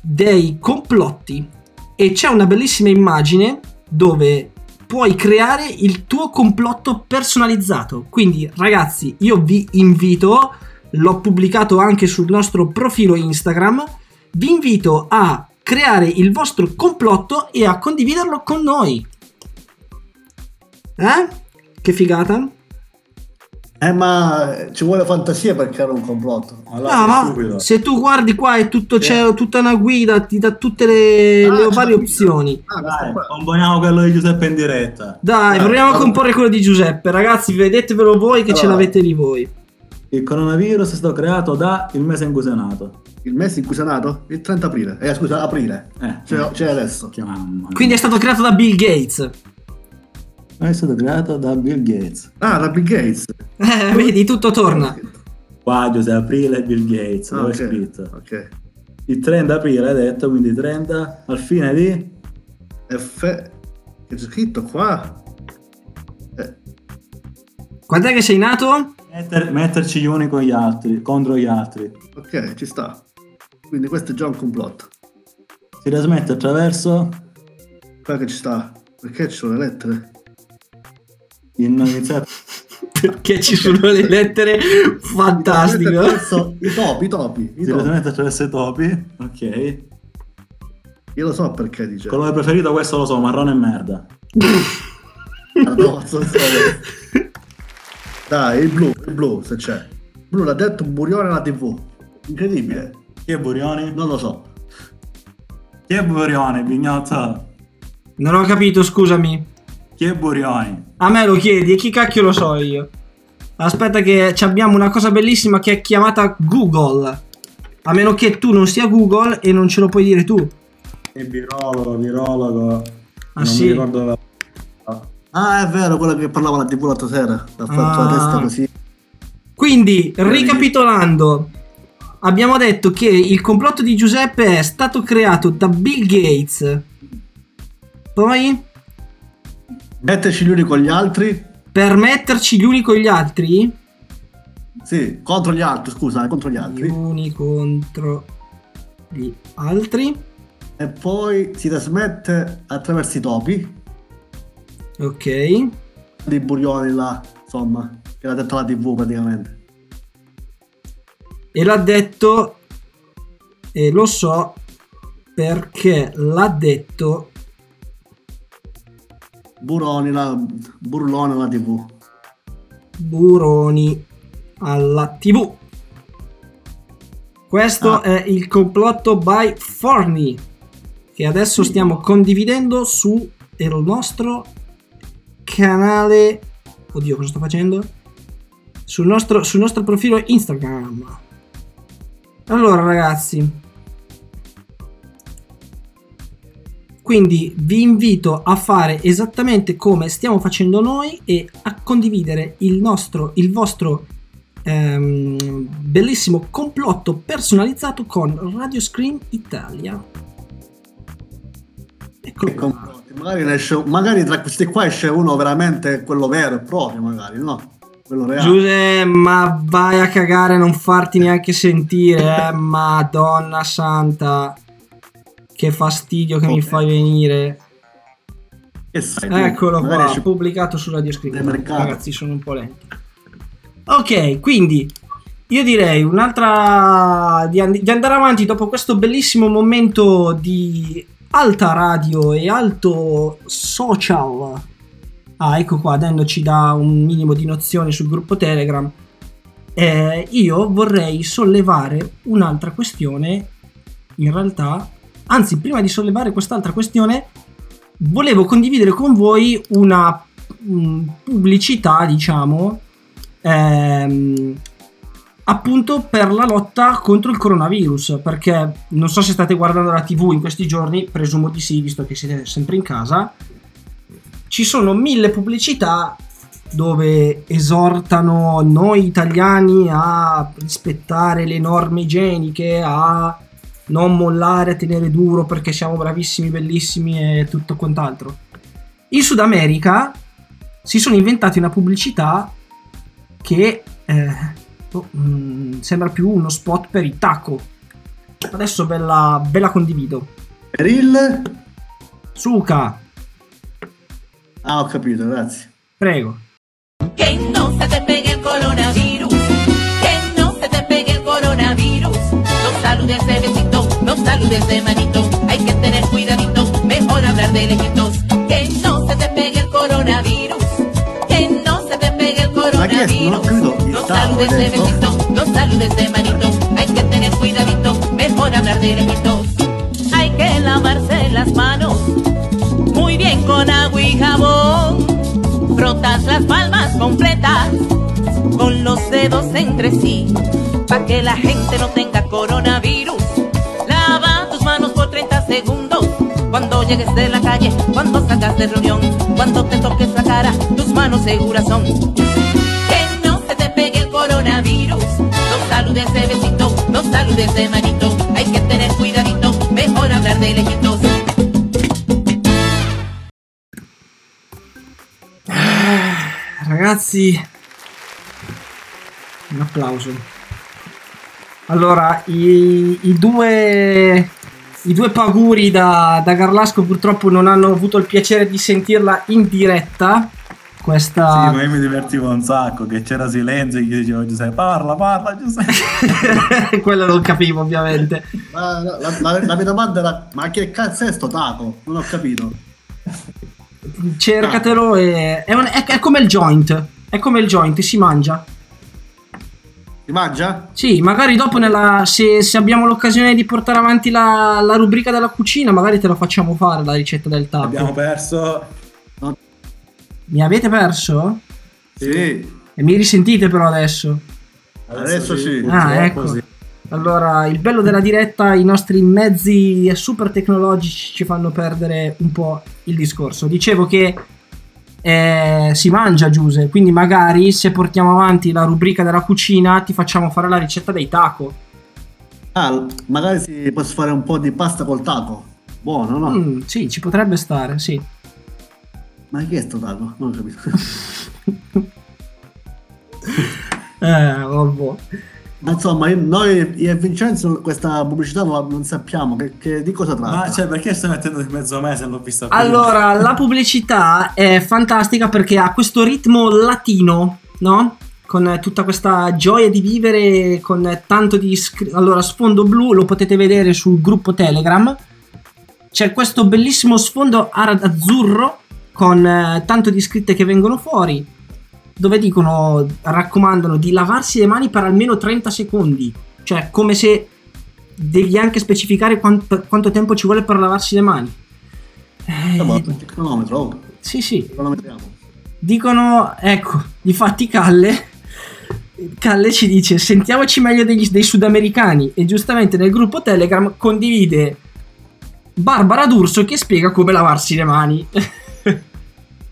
[SPEAKER 5] dei complotti. E c'è una bellissima immagine dove puoi creare il tuo complotto personalizzato. Quindi, ragazzi, io vi invito, l'ho pubblicato anche sul nostro profilo Instagram, vi invito a creare il vostro complotto e a condividerlo con noi. Eh? Che figata?
[SPEAKER 7] Eh, ma ci vuole fantasia per creare un complotto.
[SPEAKER 5] No, ma se tu guardi qua è tutto, c'è tutta una guida, ti dà tutte le,
[SPEAKER 7] Ah,
[SPEAKER 5] le varie opzioni.
[SPEAKER 6] Dai, componiamo quello di Giuseppe in diretta.
[SPEAKER 5] Dai,
[SPEAKER 6] Eh,
[SPEAKER 5] proviamo a
[SPEAKER 6] allora,
[SPEAKER 5] comporre quello di Giuseppe. Ragazzi, vedetevelo voi che ce
[SPEAKER 6] Allora.
[SPEAKER 5] l'avete lì voi.
[SPEAKER 6] Il coronavirus è stato creato da il mese in cui sei nato.
[SPEAKER 7] Il mese in cui sei nato? Il 30 aprile. Eh, scusa, aprile.
[SPEAKER 6] Eh,
[SPEAKER 7] C'è, c'è adesso.
[SPEAKER 5] Quindi è stato creato da Bill Gates.
[SPEAKER 6] È stato creato da Bill Gates.
[SPEAKER 7] Ah, da Bill Gates.
[SPEAKER 5] Eh, [LAUGHS] vedi, tutto torna.
[SPEAKER 6] Qua Giuseppe Aprile Bill Gates,
[SPEAKER 7] Ah,
[SPEAKER 6] dove
[SPEAKER 7] ok.
[SPEAKER 6] è scritto?
[SPEAKER 7] Ok.
[SPEAKER 6] Il 30 aprile hai detto, quindi 30 al fine di...
[SPEAKER 7] F... Che c'è scritto qua?
[SPEAKER 5] Quant'è che sei nato?
[SPEAKER 6] Metter- metterci gli uni con gli altri, contro gli altri.
[SPEAKER 7] Ok, ci sta. Quindi questo è già un complotto.
[SPEAKER 6] Si trasmette attraverso
[SPEAKER 7] Qua che ci sta. Perché ci sono le lettere?
[SPEAKER 6] In iniziato
[SPEAKER 5] Perché [LAUGHS] ci sono le lettere fantastiche.
[SPEAKER 7] Attraverso I topi, i topi. I
[SPEAKER 6] si
[SPEAKER 7] topi.
[SPEAKER 6] trasmette attraverso i topi. Ok.
[SPEAKER 7] Io lo so perché dice.
[SPEAKER 6] Colore preferito questo lo so, marrone e merda.
[SPEAKER 7] No, so- so- Dai, il blu, il blu se c'è. Blu l'ha detto burione alla tv. Incredibile.
[SPEAKER 6] Chi è Burioni?
[SPEAKER 7] Non lo so.
[SPEAKER 6] Chi è Burioni, Bignotto?
[SPEAKER 5] Non ho capito, scusami.
[SPEAKER 6] Chi è Burioni?
[SPEAKER 5] A me lo chiedi e chi cacchio lo so io? Aspetta che ci abbiamo una cosa bellissima che è chiamata Google. A meno che tu non sia Google e non ce lo puoi dire tu.
[SPEAKER 6] È virologo, virologo.
[SPEAKER 5] Ah,
[SPEAKER 6] non
[SPEAKER 5] sì?
[SPEAKER 6] mi ricordo dove...
[SPEAKER 7] Ah, è vero, quello che parlava la tv l'altra sera. Ha fatto
[SPEAKER 5] Ah.
[SPEAKER 7] la testa così.
[SPEAKER 5] Quindi, ricapitolando, abbiamo detto che il complotto di Giuseppe è stato creato da Bill Gates. Poi,
[SPEAKER 7] Metterci gli uni con gli altri?
[SPEAKER 5] per metterci gli uni con gli altri,
[SPEAKER 7] Sì, contro gli altri, scusa, eh, contro gli
[SPEAKER 5] gli
[SPEAKER 7] altri.
[SPEAKER 5] uni contro gli altri,
[SPEAKER 7] E poi si trasmette attraverso i topi,
[SPEAKER 5] ok.
[SPEAKER 7] dei burioni là, insomma, che l'ha detto la tv praticamente.
[SPEAKER 5] E l'ha detto, e lo so perché l'ha detto
[SPEAKER 7] Buroni, la, burlone la tv.
[SPEAKER 5] Buroni alla TV. Questo
[SPEAKER 7] Ah.
[SPEAKER 5] è il complotto by Forni che adesso stiamo condividendo su il nostro canale. Oddio, cosa sto facendo? Sul nostro, sul nostro profilo Instagram. Allora, ragazzi. Quindi vi invito a fare esattamente come stiamo facendo noi e a condividere il nostro, il vostro ehm, bellissimo complotto personalizzato con Radio Scream Italia. Eccolo
[SPEAKER 7] complotti. Magari, esce- magari tra questi qua esce uno veramente quello vero e proprio, magari, no? Quello reale.
[SPEAKER 5] Giuse, ma vai a cagare, non farti neanche sentire, eh? [LAUGHS] Madonna santa. Che fastidio che mi fai venire.
[SPEAKER 7] Sai?
[SPEAKER 5] Eccolo qua,
[SPEAKER 7] esce-
[SPEAKER 5] pubblicato su Radio
[SPEAKER 7] mercato.
[SPEAKER 5] Ragazzi, sono un po' lenti. Ok, quindi io direi un'altra di, and- di andare avanti dopo questo bellissimo momento di alta radio e alto social. Ah, ecco qua, Dendo ci dà un minimo di nozioni sul gruppo Telegram. Eh, io vorrei sollevare un'altra questione. In realtà, anzi, prima di sollevare quest'altra questione, volevo condividere con voi una mm, pubblicità, diciamo, ehm, appunto per la lotta contro il coronavirus. Perché non so se state guardando la TV in questi giorni, presumo di sì, visto che siete sempre in casa. Ci sono mille pubblicità dove esortano noi italiani a rispettare le norme igieniche, a non mollare, a tenere duro perché siamo bravissimi, bellissimi e tutto quant'altro. In Sud America si sono inventati una pubblicità che eh, oh, mm, sembra più uno spot per i taco. Adesso ve la, ve la condivido.
[SPEAKER 7] Per il...
[SPEAKER 5] Suca,
[SPEAKER 7] Ah, ho capito, grazie.
[SPEAKER 5] prego.
[SPEAKER 15] Que no se te pegue el coronavirus. Que no se te pegue el coronavirus. De besito, no saludes de manito. Hay que tener cuidadito, mejor hablar de lejitos. Que no se te pegue el coronavirus. Que no se te pegue el coronavirus. No saludes de besito, no saludes de manito. Hay que tener cuidadito, mejor hablar de lejitos. Hay que lavarse las manos muy bien con agua y jabón. Frotas las palmas completas con los dedos entre sí, para que la gente no tenga coronavirus. Cuando llegues de la calle, cuando salgas de reunión, cuando te toques la cara, tus manos seguras son. Que no se te pegue el coronavirus. No saludes de besito, no saludes de manito. Hay que tener cuidadito, mejor hablar de lejitos.
[SPEAKER 5] Ragazzi, un applauso. Allora, i, i due, i due paguri da, da Garlasco purtroppo non hanno avuto il piacere di sentirla in diretta. Questa...
[SPEAKER 6] Sì, ma io mi divertivo un sacco, che c'era silenzio e io dicevo Giuseppe parla, parla Giuseppe. [LAUGHS]
[SPEAKER 5] Quello non capivo ovviamente.
[SPEAKER 7] Ma la, la- la- la mia domanda era: ma che cazzo è sto taco? Non ho capito.
[SPEAKER 5] Cercatelo e... È, un- è- è come il joint. È come il joint, si mangia.
[SPEAKER 7] Si mangia?
[SPEAKER 5] Sì, magari dopo nella, se, se abbiamo l'occasione di portare avanti la, la rubrica della cucina, magari te la facciamo fare la ricetta del taco.
[SPEAKER 6] Abbiamo perso.
[SPEAKER 5] Mi avete perso?
[SPEAKER 7] Sì.
[SPEAKER 5] E mi risentite però adesso?
[SPEAKER 7] Adesso sì.
[SPEAKER 5] Ah, ecco. Allora, il bello della diretta, i nostri mezzi super tecnologici ci fanno perdere un po' il discorso. Dicevo che eh, si mangia Giuse, quindi magari se portiamo avanti la rubrica della cucina ti facciamo fare la ricetta dei taco.
[SPEAKER 7] Ah, magari si posso fare un po' di pasta col taco. Buono, no?
[SPEAKER 5] Mm, sì, ci potrebbe stare, sì.
[SPEAKER 7] Ma chi è sto taco? Non ho capito. [LAUGHS]
[SPEAKER 5] Eh, vabbè.
[SPEAKER 7] Ma insomma, noi io e Vincenzo questa pubblicità non, sappiamo che, che- di cosa tratta.
[SPEAKER 6] Ma cioè, perché stai mettendo di mezzo me se l'ho vista prima?
[SPEAKER 5] Allora, la pubblicità è fantastica perché ha questo ritmo latino, no? Con tutta questa gioia di vivere, con tanto di... scri- allora, sfondo blu lo potete vedere sul gruppo Telegram. C'è questo bellissimo sfondo ar- azzurro con eh, tanto di scritte che vengono fuori, dove dicono, raccomandano di lavarsi le mani per almeno 30 secondi. Cioè, come se devi anche specificare quan- per quanto tempo ci vuole per lavarsi le mani.
[SPEAKER 7] Eh, ma il cronometro, oh.
[SPEAKER 5] Sì, sì. Dicono, ecco, difatti Calle, Calle ci dice sentiamoci meglio degli- dei sudamericani e giustamente nel gruppo Telegram condivide Barbara D'Urso che spiega come lavarsi le mani. [LAUGHS]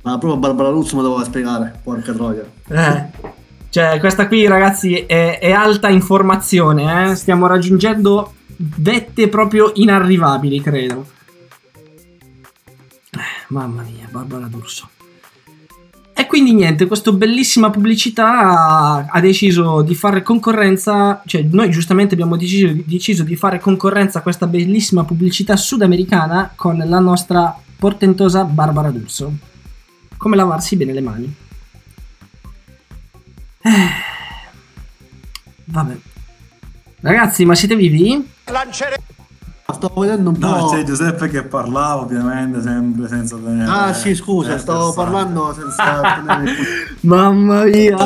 [SPEAKER 7] Ma proprio Barbara Ruzzo mi doveva spiegare, porca troia.
[SPEAKER 5] Eh, Cioè, questa qui ragazzi è, è alta informazione, eh? stiamo raggiungendo vette proprio inarrivabili, credo. Eh, Mamma mia, Barbara D'Urso. E quindi niente, questa bellissima pubblicità ha, ha deciso di fare concorrenza, cioè noi giustamente abbiamo deciso, deciso di fare concorrenza a questa bellissima pubblicità sudamericana con la nostra portentosa Barbara D'Urso. Come lavarsi bene le mani. Eh, Vabbè. Ragazzi, ma siete vivi?
[SPEAKER 7] Stavo vedendo un po'.
[SPEAKER 6] No, c'è Giuseppe che parlava ovviamente sempre senza tenere...
[SPEAKER 7] Ah, sì, scusa,
[SPEAKER 6] eh,
[SPEAKER 7] stavo
[SPEAKER 6] pensare.
[SPEAKER 7] parlando senza tenere [LAUGHS]
[SPEAKER 5] Mamma mia.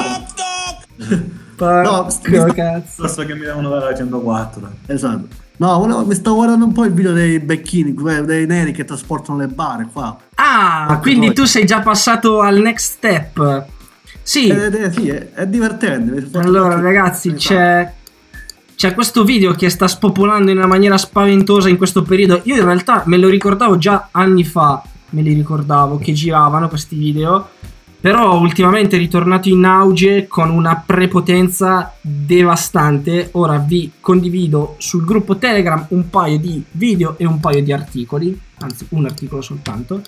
[SPEAKER 7] No,
[SPEAKER 5] Porco cazzo.
[SPEAKER 6] So che mi devono dare la 104.
[SPEAKER 7] Esatto. No, volevo- mi stavo guardando un po' il video dei becchini, dei neri che trasportano le bare qua.
[SPEAKER 5] Ah, quindi tu sei già passato al next step. Sì.
[SPEAKER 7] Eh, eh, sì, è, è divertente.
[SPEAKER 5] Allora, ragazzi, c'è, c'è questo video che sta spopolando in una maniera spaventosa in questo periodo. Io in realtà me lo ricordavo già anni fa, me li ricordavo che giravano questi video. Però ultimamente è ritornato in auge con una prepotenza devastante. Ora vi condivido sul gruppo Telegram un paio di video e un paio di articoli, anzi un articolo soltanto,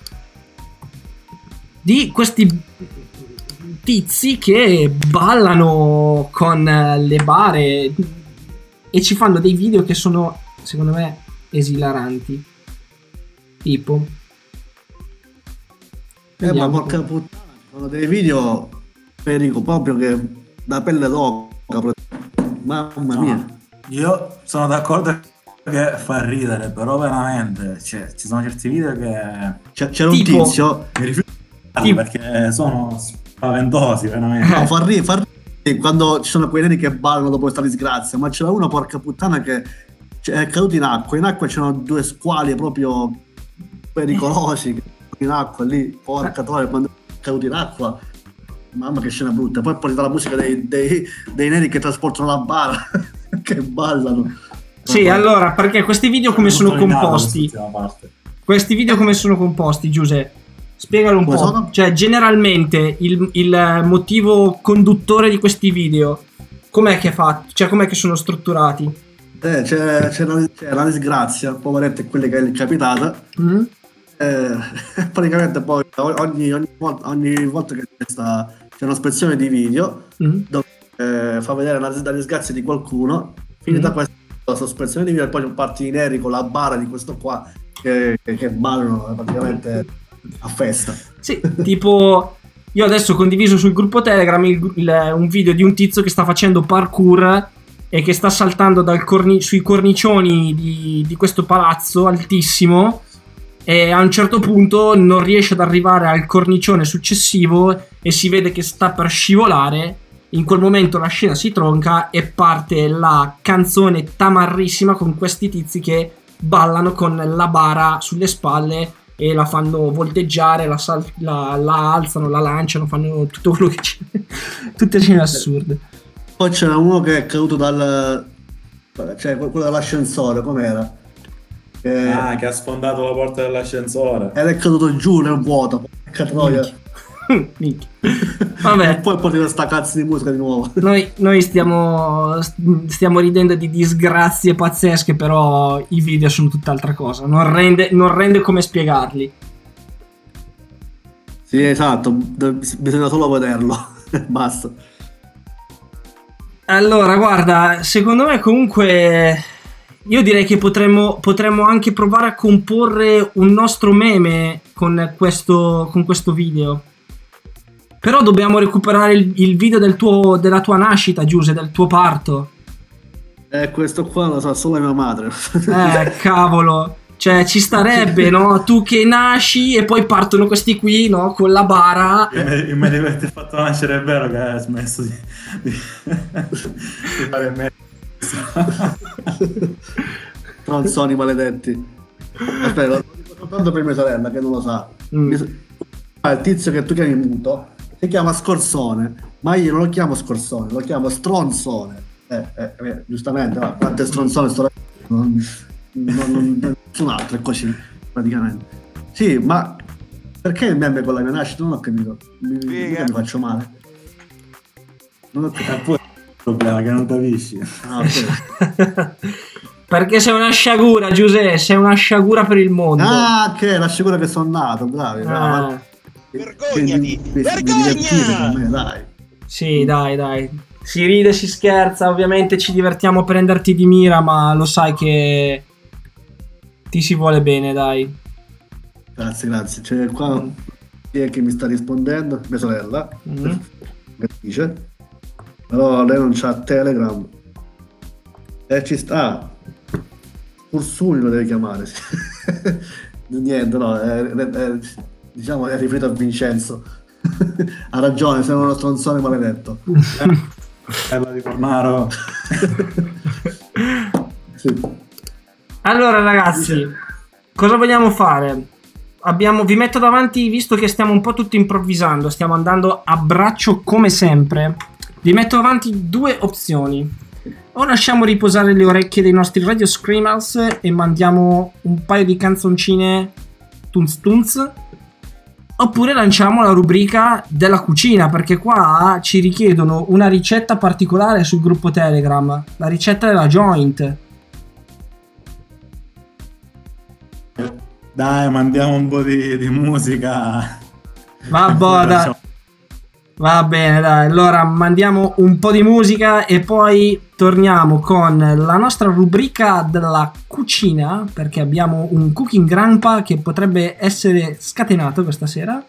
[SPEAKER 5] di questi tizi che ballano con le bare e ci fanno dei video che sono, secondo me, esilaranti. Tipo.
[SPEAKER 7] Eh, ma porca puttana, sono dei video, Federico, proprio che da pelle d'oca. proprio. Mamma
[SPEAKER 6] No,
[SPEAKER 7] mia.
[SPEAKER 6] Io sono d'accordo che fa ridere, però veramente cioè, ci sono certi video che
[SPEAKER 7] C'è- c'era un
[SPEAKER 6] Tipo-
[SPEAKER 7] tizio.
[SPEAKER 6] mi rifiuto di farli perché sono spaventosi, veramente.
[SPEAKER 7] No, fa ridere, fa ridere quando ci sono quei neri che ballano dopo questa disgrazia, ma c'era uno, porca puttana, che cioè, è caduto in acqua. In acqua c'erano due squali proprio pericolosi che in acqua lì, porca troia, quando è caduto in acqua. Mamma che scena brutta. Poi è partita la musica dei, dei- dei neri che trasportano la bara, [LAUGHS] che ballano.
[SPEAKER 5] Sì, allora, perché questi video come sono composti? Questi video come sono composti, Giuseppe? Spiegalo un
[SPEAKER 7] Come
[SPEAKER 5] po'.
[SPEAKER 7] sono?
[SPEAKER 5] Cioè, generalmente il, il motivo conduttore di questi video, com'è che fa? Cioè, com'è che sono strutturati?
[SPEAKER 7] Eh, c'è, c'è una, c'è una disgrazia, poveretto, è quella che è capitata.
[SPEAKER 5] Mm?
[SPEAKER 7] Eh, [LAUGHS] praticamente poi ogni, ogni volta, ogni volta che c'è, sta- c'è una spezione di video
[SPEAKER 5] Mm?
[SPEAKER 7] dove eh, fa vedere la, la disgrazia di qualcuno, finita
[SPEAKER 5] Mm.
[SPEAKER 7] questa sospensione di video e poi parti i neri con la bara di questo qua che, che, che ballano praticamente a festa.
[SPEAKER 5] Sì, tipo io adesso ho condiviso sul gruppo Telegram il- il- un video di un tizio che sta facendo parkour e che sta saltando corni- sui cornicioni di, di questo palazzo altissimo e a un certo punto non riesce ad arrivare al cornicione successivo e si vede che sta per scivolare. In quel momento la scena si tronca e parte la canzone tamarrissima con questi tizi che ballano con la bara sulle spalle e la fanno volteggiare, la, sal- la- la alzano, la lanciano, fanno tutto quello che c'è. [LAUGHS] Tutte scene assurde.
[SPEAKER 7] Poi c'era uno che è caduto dal... cioè quello dell'ascensore, com'era? Che-
[SPEAKER 6] Ah, che ha sfondato la porta dell'ascensore.
[SPEAKER 7] ed è caduto giù nel vuoto, porca troia.
[SPEAKER 5] Minchia. Vabbè.
[SPEAKER 7] E poi porti sta cazzo di musica di nuovo. [LAUGHS]
[SPEAKER 5] Noi, noi stiamo, stiamo ridendo di disgrazie pazzesche, però i video sono tutt'altra cosa. Non rende, non rende come spiegarli.
[SPEAKER 7] Sì, esatto, bisogna solo vederlo. [LAUGHS] Basta.
[SPEAKER 5] Allora, guarda, secondo me comunque io direi che potremmo, potremmo anche provare a comporre un nostro meme con questo, con questo video. Però dobbiamo recuperare il, il video del tuo- della tua nascita, Giuse, del tuo parto.
[SPEAKER 7] Eh, questo qua lo sa solo mia madre.
[SPEAKER 5] Eh, [LAUGHS] cavolo. Cioè, ci starebbe, no? Tu che nasci e poi partono questi qui, no? Con la bara.
[SPEAKER 6] Io me, io me li avete fatto nascere, è vero che hai smesso di, di, di fare me.
[SPEAKER 7] Tronzoni maledetti. Aspetta, lo dico soltanto per mia sorella che non lo sa.
[SPEAKER 5] Mm.
[SPEAKER 7] Ah, Il tizio che tu chiami muto si chiama Scorsone, ma io non lo chiamo Scorsone, lo chiamo Stronzone. Eh, eh, eh, giustamente, va, quante stronzone sto non, non, non- nessun altro, è così, praticamente. Sì, ma perché il meme con la mia nascita? Non ho capito. Mi, mi faccio male. Non ho capito.
[SPEAKER 6] Il problema che non capisci.
[SPEAKER 7] Ah, [LAUGHS] ok.
[SPEAKER 5] Perché sei una sciagura, Giuseppe, sei una sciagura per il mondo.
[SPEAKER 7] Ah, che la sicura che sono nato, bravi.
[SPEAKER 5] Ah.
[SPEAKER 7] Vergognati! Vergogna! Me, dai.
[SPEAKER 5] Sì, dai, dai. Si ride, si scherza, ovviamente ci divertiamo a prenderti di mira, ma lo sai che ti si vuole bene, dai.
[SPEAKER 7] Grazie, grazie. C'è qua chi è che mi sta rispondendo? Mia sorella.
[SPEAKER 5] Mm.
[SPEAKER 7] Che dice? Però lei non c'ha Telegram. E ci sta. Ursuli lo deve chiamare. [LAUGHS] Niente, no. È, è- è- diciamo è riferito a Vincenzo. [LAUGHS] ha ragione, sei uno stronzone maledetto. [LAUGHS]
[SPEAKER 6] Bella di Cornaro.
[SPEAKER 7] Sì.
[SPEAKER 5] Allora, ragazzi, cosa vogliamo fare? Abbiamo, vi metto davanti, visto che stiamo un po' tutti improvvisando, stiamo andando a braccio come sempre. Vi metto davanti due opzioni. O lasciamo riposare le orecchie dei nostri radio screamers e mandiamo un paio di canzoncine tunz tunz. Oppure lanciamo la rubrica della cucina, perché qua ci richiedono una ricetta particolare sul gruppo Telegram, la ricetta della joint.
[SPEAKER 6] Dai, mandiamo un po' di, di musica.
[SPEAKER 5] Vabbè, [LAUGHS] dai. Va bene, dai. Allora mandiamo un po' di musica e poi torniamo con la nostra rubrica della cucina, perché abbiamo un cooking grandpa che potrebbe essere scatenato questa sera.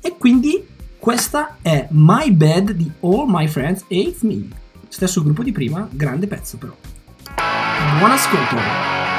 [SPEAKER 5] E quindi questa è My Bed di All My Friends Hate Me. Stesso gruppo di prima, grande pezzo però. Buon ascolto.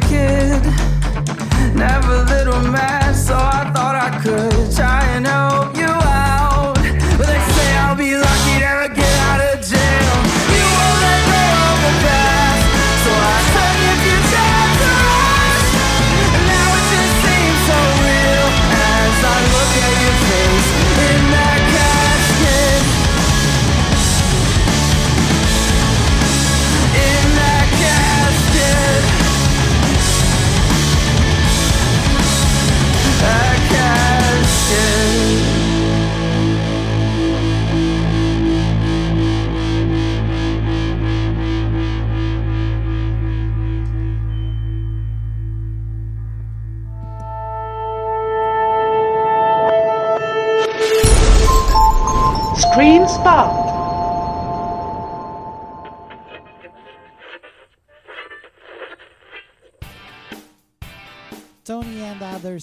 [SPEAKER 16] Kid,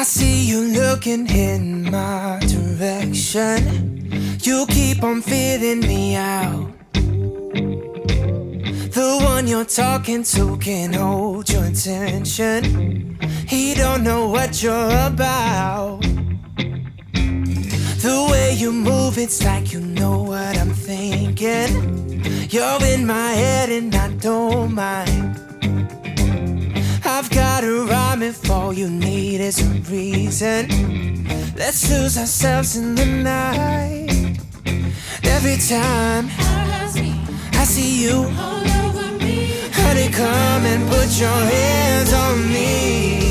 [SPEAKER 1] I see you looking in my direction. You keep on feeling me out. The one you're talking to can hold your attention. He don't know what you're about. The way you move, it's like you know what I'm thinking. You're in my head and I don't mind. I've got a rhyme if all you need is a reason. Let's lose ourselves in the night. Every time I see you, honey, come and put your hands on me.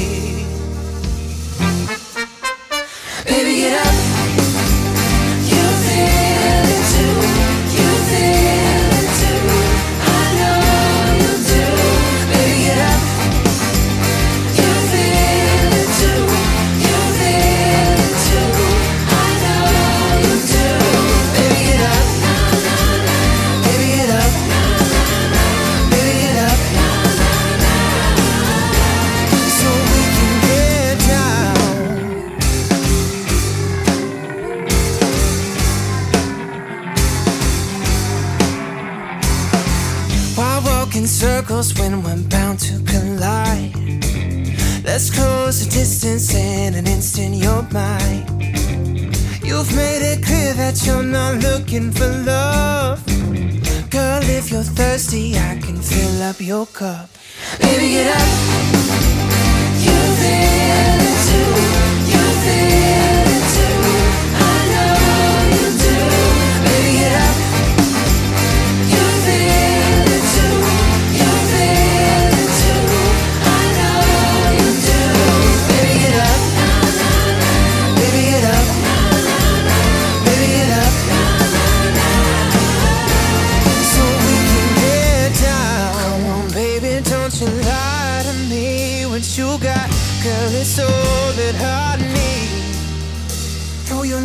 [SPEAKER 1] Circles when we're bound to collide? Let's close the distance in an instant, you're mine. You've made it clear that you're not looking for love. Girl, if you're thirsty, I can fill up your cup. Baby, get up. You feel it too. You feel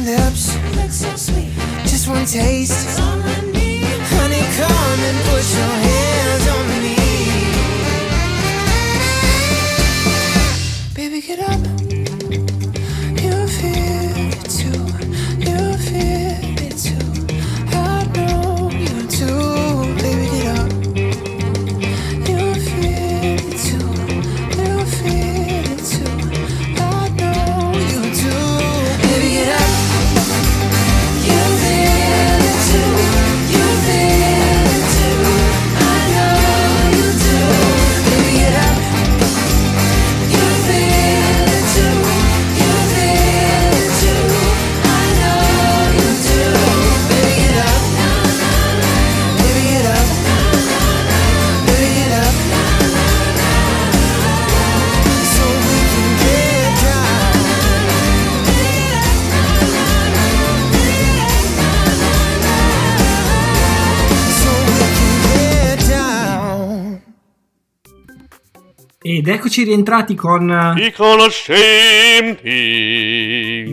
[SPEAKER 1] Lips look so sweet. Just one taste. Honey, come and put your hands on me. Baby, get up.
[SPEAKER 5] Ed eccoci rientrati con
[SPEAKER 3] I conoscenti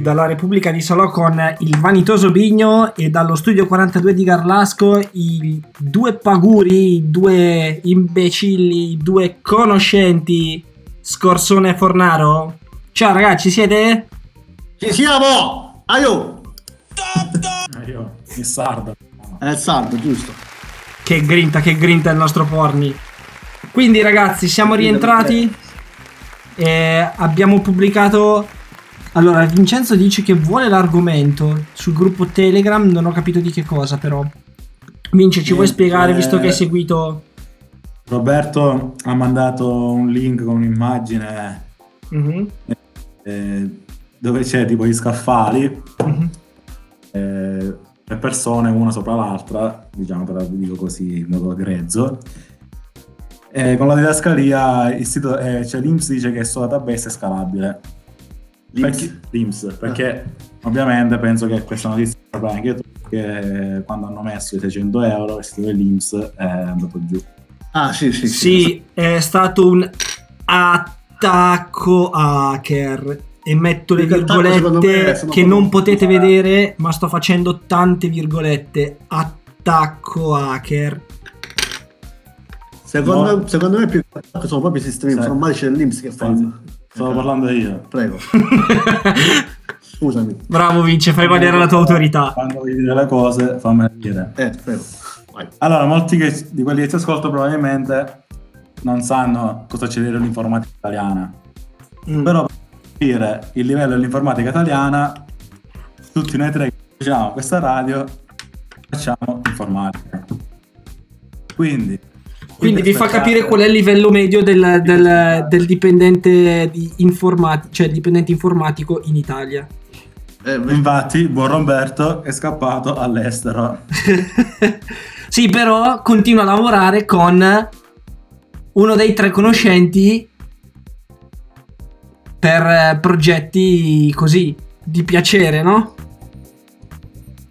[SPEAKER 5] dalla Repubblica di Salò con il vanitoso Bigno e dallo studio 42 di Garlasco i due paguri, i due imbecilli, i due conoscenti Scorsone e Fornaro. Ciao ragazzi, ci siete?
[SPEAKER 7] Ci siamo! Aio!
[SPEAKER 6] Io, il sardo.
[SPEAKER 7] È il sardo, giusto.
[SPEAKER 5] Che grinta, che grinta il nostro porni. Quindi ragazzi, siamo rientrati. E abbiamo pubblicato. Allora, Vincenzo dice che vuole l'argomento sul gruppo Telegram. Non ho capito di che cosa, però. Vince, ci vuoi spiegare, visto che hai
[SPEAKER 6] eh,
[SPEAKER 5] seguito.
[SPEAKER 6] Roberto ha mandato un link con un'immagine
[SPEAKER 5] Mhm.
[SPEAKER 6] eh, dove c'è tipo gli scaffali,
[SPEAKER 5] Mhm.
[SPEAKER 6] eh, le persone una sopra l'altra, diciamo per dico così in modo grezzo. E con la didascalia il sito, eh, cioè l'IMS dice che sulla database è scalabile. Perché, L'IMS, perché ovviamente penso che questa notizia saprai anche tu che quando hanno messo i 600 euro il sito dell'IMS è andato giù.
[SPEAKER 7] Ah, sì, sì.
[SPEAKER 5] Sì, è stato un attacco hacker. E metto le virgolette che non potete vedere, ma sto facendo tante virgolette. Attacco hacker.
[SPEAKER 7] Secondo, secondo me più che sono proprio i sistemi
[SPEAKER 6] Sì.
[SPEAKER 7] informatici dell'Inps che fanno.
[SPEAKER 6] Stavo parlando io.
[SPEAKER 7] Prego. [LAUGHS] Scusami.
[SPEAKER 5] Bravo Vince, fai valere la tua autorità.
[SPEAKER 6] Quando vuoi dire le cose, fammele dire.
[SPEAKER 7] Eh, prego. Vai.
[SPEAKER 6] Allora, molti che- di quelli che ti ascolto probabilmente non sanno cosa c'è dietro l'informatica italiana.
[SPEAKER 5] Mm.
[SPEAKER 6] Però per capire il livello dell'informatica italiana, tutti noi tre che facciamo questa radio facciamo informatica. Quindi,
[SPEAKER 5] Quindi vi fa capire qual è il livello medio del, del- del dipendente di informati- cioè dipendente informatico in Italia.
[SPEAKER 6] Infatti, buon Roberto è scappato all'estero. [LAUGHS]
[SPEAKER 5] Sì, però continua a lavorare con uno dei tre conoscenti per eh, progetti così di piacere, no?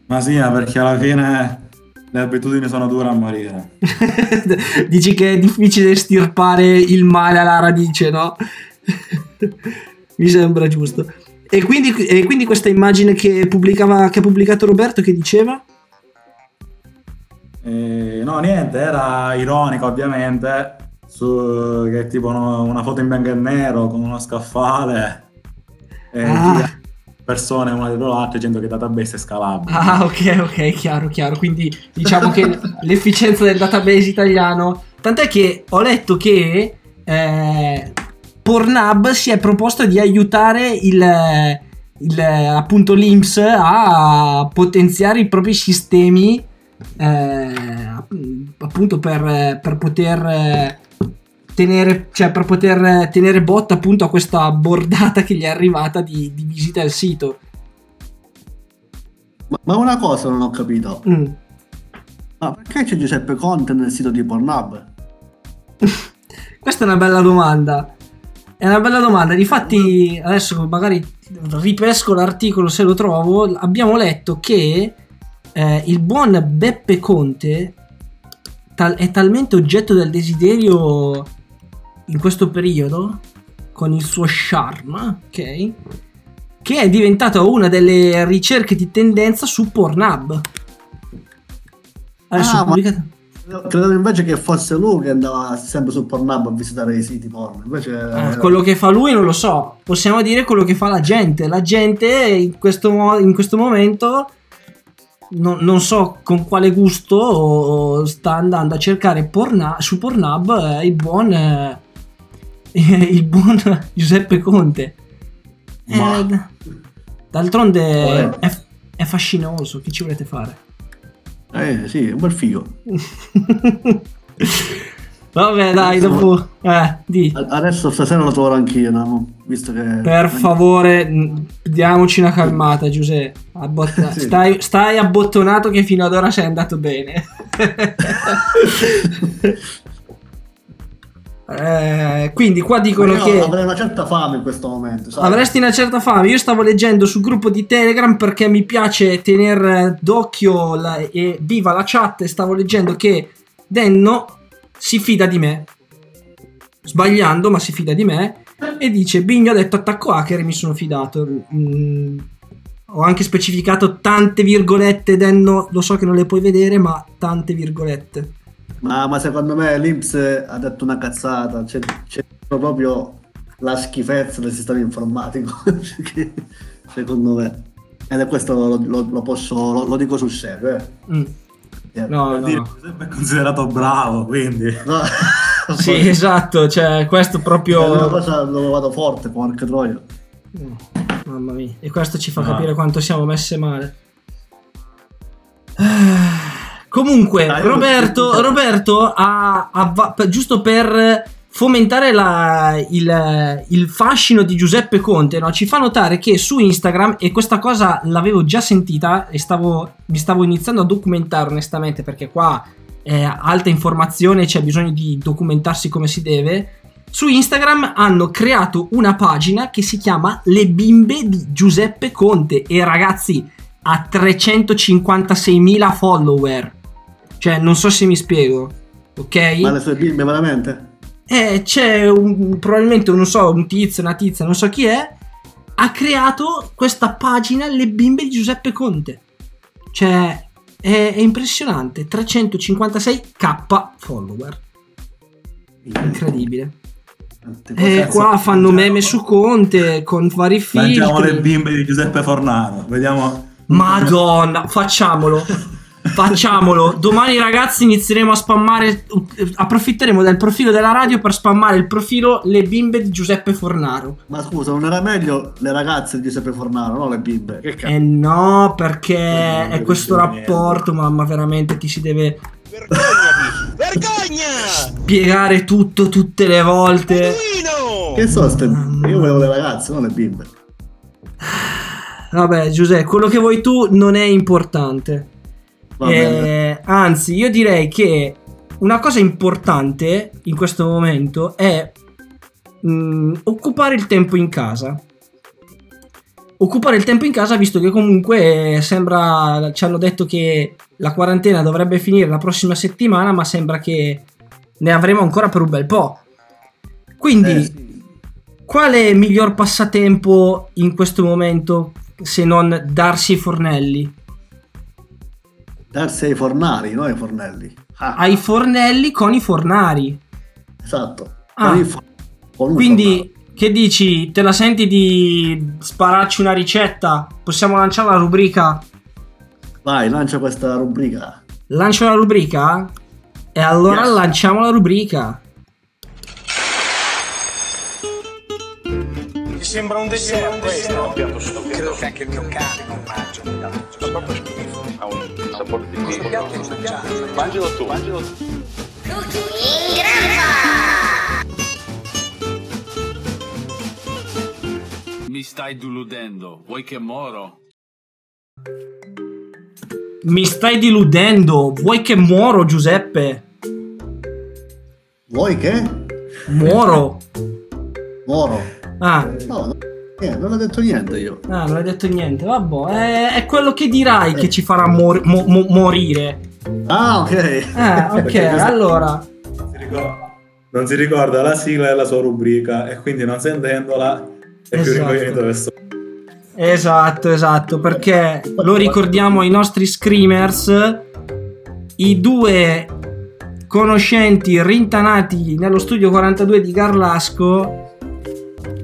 [SPEAKER 6] Ma sì, perché alla fine le abitudini sono dure a morire. [LAUGHS]
[SPEAKER 5] Dici che è difficile stirpare il male alla radice, no? [LAUGHS] Mi sembra giusto. E quindi, e quindi questa immagine che, pubblicava, che ha pubblicato Roberto che diceva?
[SPEAKER 6] Eh, no, niente, era ironica ovviamente, su, che tipo uno- una foto in bianco e nero con uno scaffale e
[SPEAKER 5] Ah.
[SPEAKER 6] Persone una dietro l'altra dicendo che database è scalabile.
[SPEAKER 5] Ah, ok, ok, chiaro, chiaro. Quindi diciamo che l'efficienza del database italiano. Tant'è che ho letto che eh, Pornhub si è proposto di aiutare il, il, appunto l'IMS a potenziare i propri sistemi. eh, appunto per, per poter tenere, cioè per poter tenere botta appunto a questa bordata che gli è arrivata di, di visita al sito.
[SPEAKER 7] Ma, ma una cosa non ho capito.
[SPEAKER 5] Mm.
[SPEAKER 7] Ma perché c'è Giuseppe Conte nel sito di Pornhub? [LAUGHS]
[SPEAKER 5] Questa è una bella domanda. È una bella domanda. Difatti, adesso magari ripesco l'articolo se lo trovo. Abbiamo letto che eh, il buon Beppe Conte tal- è talmente oggetto del desiderio in questo periodo, con il suo charme, ok? Che è diventato una delle ricerche di tendenza su Pornhub. Adesso
[SPEAKER 7] Ah,
[SPEAKER 5] pubblicato.
[SPEAKER 7] Credevo invece che fosse lui che andava sempre su Pornhub a visitare i siti porno. Invece
[SPEAKER 5] Ah, quello che fa lui non lo so, possiamo dire quello che fa la gente. La gente in questo, mo- in questo momento non, non so con quale gusto sta andando a cercare porna- su Pornhub eh, il buon eh, [LAUGHS] il buon Giuseppe Conte. Eh, d- d'altronde è, è fascinoso, che ci volete fare?
[SPEAKER 7] Eh sì, è un bel figo. [LAUGHS]
[SPEAKER 5] Vabbè, dai, dopo eh, di.
[SPEAKER 7] Adesso stasera lo troverò anch'io, no? visto che...
[SPEAKER 5] Per favore, diamoci una calmata, Giuseppe. Abbotta- [LAUGHS]
[SPEAKER 7] Sì.
[SPEAKER 5] stai, stai abbottonato che fino ad ora sei andato bene. Eh, quindi qua dicono
[SPEAKER 7] Io
[SPEAKER 5] che
[SPEAKER 7] avrei una certa fame in questo momento. sai?
[SPEAKER 5] avresti una certa fame. Io stavo leggendo sul gruppo di Telegram perché mi piace tenere d'occhio la- e viva la chat. E stavo leggendo che Denno si fida di me. sbagliando, ma si fida di me, e dice Bigno ha detto attacco hacker e mi sono fidato. Mm, ho anche specificato tante virgolette, Denno, lo so che non le puoi vedere, ma tante virgolette.
[SPEAKER 7] Ma, ma secondo me l'Inps ha detto una cazzata, c'è, c'è proprio la schifezza del sistema informatico, [LAUGHS] secondo me. Ed è questo lo, lo- lo posso, lo, lo dico sul serio. Eh.
[SPEAKER 5] Mm. No,
[SPEAKER 6] Per dire,
[SPEAKER 5] no.
[SPEAKER 6] Giuseppe è considerato bravo, quindi... [LAUGHS]
[SPEAKER 5] Sì, esatto, cioè questo
[SPEAKER 7] È una
[SPEAKER 5] proprio...
[SPEAKER 7] cosa dove vado forte, porca troia.
[SPEAKER 5] Mamma mia, e questo ci fa
[SPEAKER 7] No.
[SPEAKER 5] capire quanto siamo messe male. Ah, [LAUGHS] Comunque,
[SPEAKER 7] Dai,
[SPEAKER 5] Roberto, [LAUGHS] Roberto ha, ha giusto per fomentare la- il, il fascino di Giuseppe Conte, no? ci fa notare che su Instagram, e questa cosa l'avevo già sentita e stavo, mi stavo iniziando a documentare onestamente perché qua è alta informazione, c'è bisogno di documentarsi come si deve. Su Instagram hanno creato una pagina che si chiama Le bimbe di Giuseppe Conte e ragazzi ha 356.000 follower. Cioè, non so se mi spiego, ok?
[SPEAKER 7] Ma le sue bimbe veramente?
[SPEAKER 5] Eh, c'è un, probabilmente, non so, un tizio, una tizia, non so chi è, ha creato questa pagina Le bimbe di Giuseppe Conte. Cioè, è, è impressionante. 356k follower. Incredibile. E qua fanno meme su Conte con vari
[SPEAKER 6] Mangiamo le bimbe di Giuseppe Fornaro. Vediamo.
[SPEAKER 5] Madonna, facciamolo. [LAUGHS] Facciamolo. Domani ragazzi inizieremo a spammare approfitteremo del profilo della radio per spammare il profilo Le bimbe di Giuseppe Fornaro.
[SPEAKER 7] Ma scusa, non era meglio le ragazze di Giuseppe Fornaro, no le bimbe? Che cazzo?
[SPEAKER 5] Eh no, perché è questo rapporto, mamma, veramente ti si deve spiegare tutto tutte le volte.
[SPEAKER 7] Che so, ste... io volevo le ragazze, non le bimbe.
[SPEAKER 5] Vabbè, Giuseppe, quello che vuoi tu non è importante. Eh, anzi, io direi che una cosa importante in questo momento è mm, occupare il tempo in casa. Occupare il tempo in casa, visto che comunque sembra. Ci hanno detto che la quarantena dovrebbe finire la prossima settimana, ma sembra che ne avremo ancora per un bel po'. Quindi, quale miglior passatempo in questo momento se non darsi i fornelli?
[SPEAKER 7] Darsi ai fornari, non ai fornelli. Ah,
[SPEAKER 5] Ai fornelli con i fornari.
[SPEAKER 7] esatto.
[SPEAKER 5] Ah.
[SPEAKER 7] Con
[SPEAKER 5] Quindi, che dici? Te la senti di spararci una ricetta? Possiamo lanciare la rubrica?
[SPEAKER 7] Vai, lancia questa rubrica.
[SPEAKER 5] Lancio la rubrica? E allora
[SPEAKER 7] Yes.
[SPEAKER 5] lanciamo la rubrica.
[SPEAKER 17] Sembra un dessert questo. Credo che anche il mio cane non mangia. Fa proprio schifo. Ha un sapore di schifo. Mangialo tu, mangialo tu.
[SPEAKER 18] Mi stai deludendo, vuoi che moro?
[SPEAKER 5] Mi stai diludendo. Vuoi che muoro, Giuseppe?
[SPEAKER 7] Vuoi che?
[SPEAKER 5] Muoro.
[SPEAKER 7] Moro.
[SPEAKER 5] Ah,
[SPEAKER 7] No, no, niente, non ho detto niente io.
[SPEAKER 5] ah, non hai detto niente. Vabbè, è, è quello che dirai che ci farà mor- mo- mo- morire.
[SPEAKER 7] Ah, ok.
[SPEAKER 5] Ah, ok, [LAUGHS] allora.
[SPEAKER 6] si ricorda- Non si ricorda la sigla della sua rubrica e quindi non sentendola è più
[SPEAKER 5] Esatto.
[SPEAKER 6] ricognito verso.
[SPEAKER 5] Esatto, esatto, perché lo ricordiamo ai nostri screamers, i due conoscenti rintanati nello studio 42 di Garlasco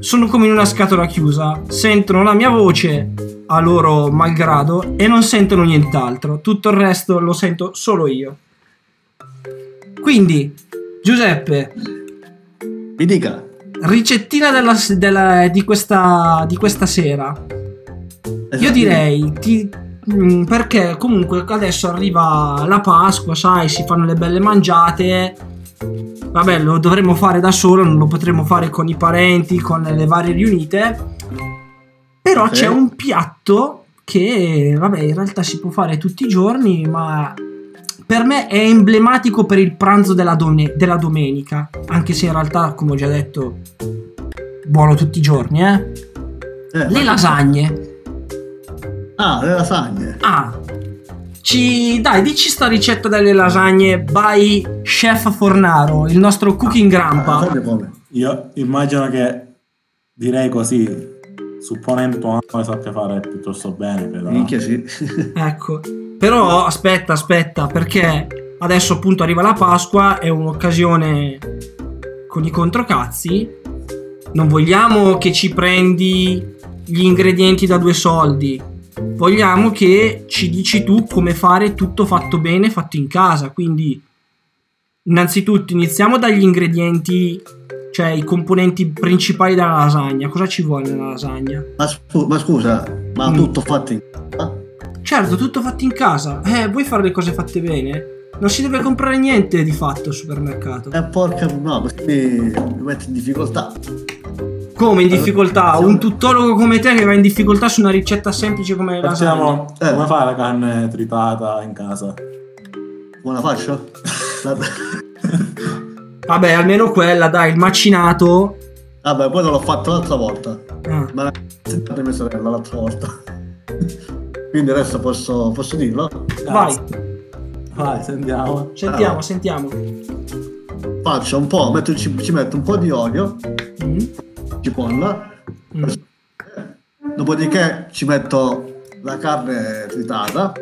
[SPEAKER 5] sono come in una scatola chiusa, sentono la mia voce a loro malgrado e non sentono nient'altro, tutto il resto lo sento solo io. Quindi, Giuseppe,
[SPEAKER 7] Mi dica.
[SPEAKER 5] ricettina della- della- di, questa, di questa sera. Io direi ti- mm, perché comunque adesso arriva la Pasqua, sai, si fanno le belle mangiate. Vabbè, lo dovremmo fare da solo, non lo potremo fare con i parenti, con le varie riunite. Però
[SPEAKER 7] Ok.
[SPEAKER 5] c'è un piatto che, vabbè, in realtà si può fare tutti i giorni, ma per me è emblematico per il pranzo della, done- della domenica. Anche se in realtà, come ho già detto, buono tutti i giorni, eh. Le lasagne.
[SPEAKER 7] Ah, le lasagne.
[SPEAKER 5] Ah, ci dai, dici sta ricetta delle lasagne by Chef Fornaro, il nostro cooking grandpa.
[SPEAKER 6] Io immagino che direi così, supponendo mamma sappia fare piuttosto bene, no?
[SPEAKER 7] Minchia sì. [LAUGHS]
[SPEAKER 5] Ecco. Però aspetta, aspetta, perché adesso appunto arriva la Pasqua, è un'occasione con i controcazzi. Non vogliamo che ci prendi gli ingredienti da due soldi. Vogliamo che ci dici tu come fare tutto fatto bene, fatto in casa. Quindi, innanzitutto, iniziamo dagli ingredienti, cioè i componenti principali della lasagna. Cosa ci vuole nella lasagna?
[SPEAKER 7] Ma, scu- ma scusa, ma
[SPEAKER 5] Mm.
[SPEAKER 7] tutto fatto in
[SPEAKER 5] Certo, tutto fatto in casa. Eh, vuoi fare le cose fatte bene? Non si deve comprare niente di fatto al supermercato.
[SPEAKER 7] Eh, porca no, così mi, metti in difficoltà.
[SPEAKER 5] Come in difficoltà? Un tuttologo come te che va in difficoltà su una ricetta semplice come la lasagna.
[SPEAKER 6] Facciamo, come fai la carne tritata in casa?
[SPEAKER 7] Come la [LAUGHS] [LAUGHS]
[SPEAKER 5] Vabbè, almeno quella, dai, il macinato.
[SPEAKER 7] Vabbè, poi non l'ho fatto l'altra volta.
[SPEAKER 5] Ah.
[SPEAKER 7] Ma l'ha insegnato mia sorella l'altra volta. [LAUGHS] Quindi adesso posso, posso dirlo?
[SPEAKER 5] Vai,
[SPEAKER 6] Vai, sentiamo.
[SPEAKER 5] sentiamo, sentiamo.
[SPEAKER 7] Faccio un po', metto, ci, ci metto un po' di olio,
[SPEAKER 5] Mm.
[SPEAKER 7] cipolla,
[SPEAKER 5] Mm.
[SPEAKER 7] dopodiché ci metto la carne tritata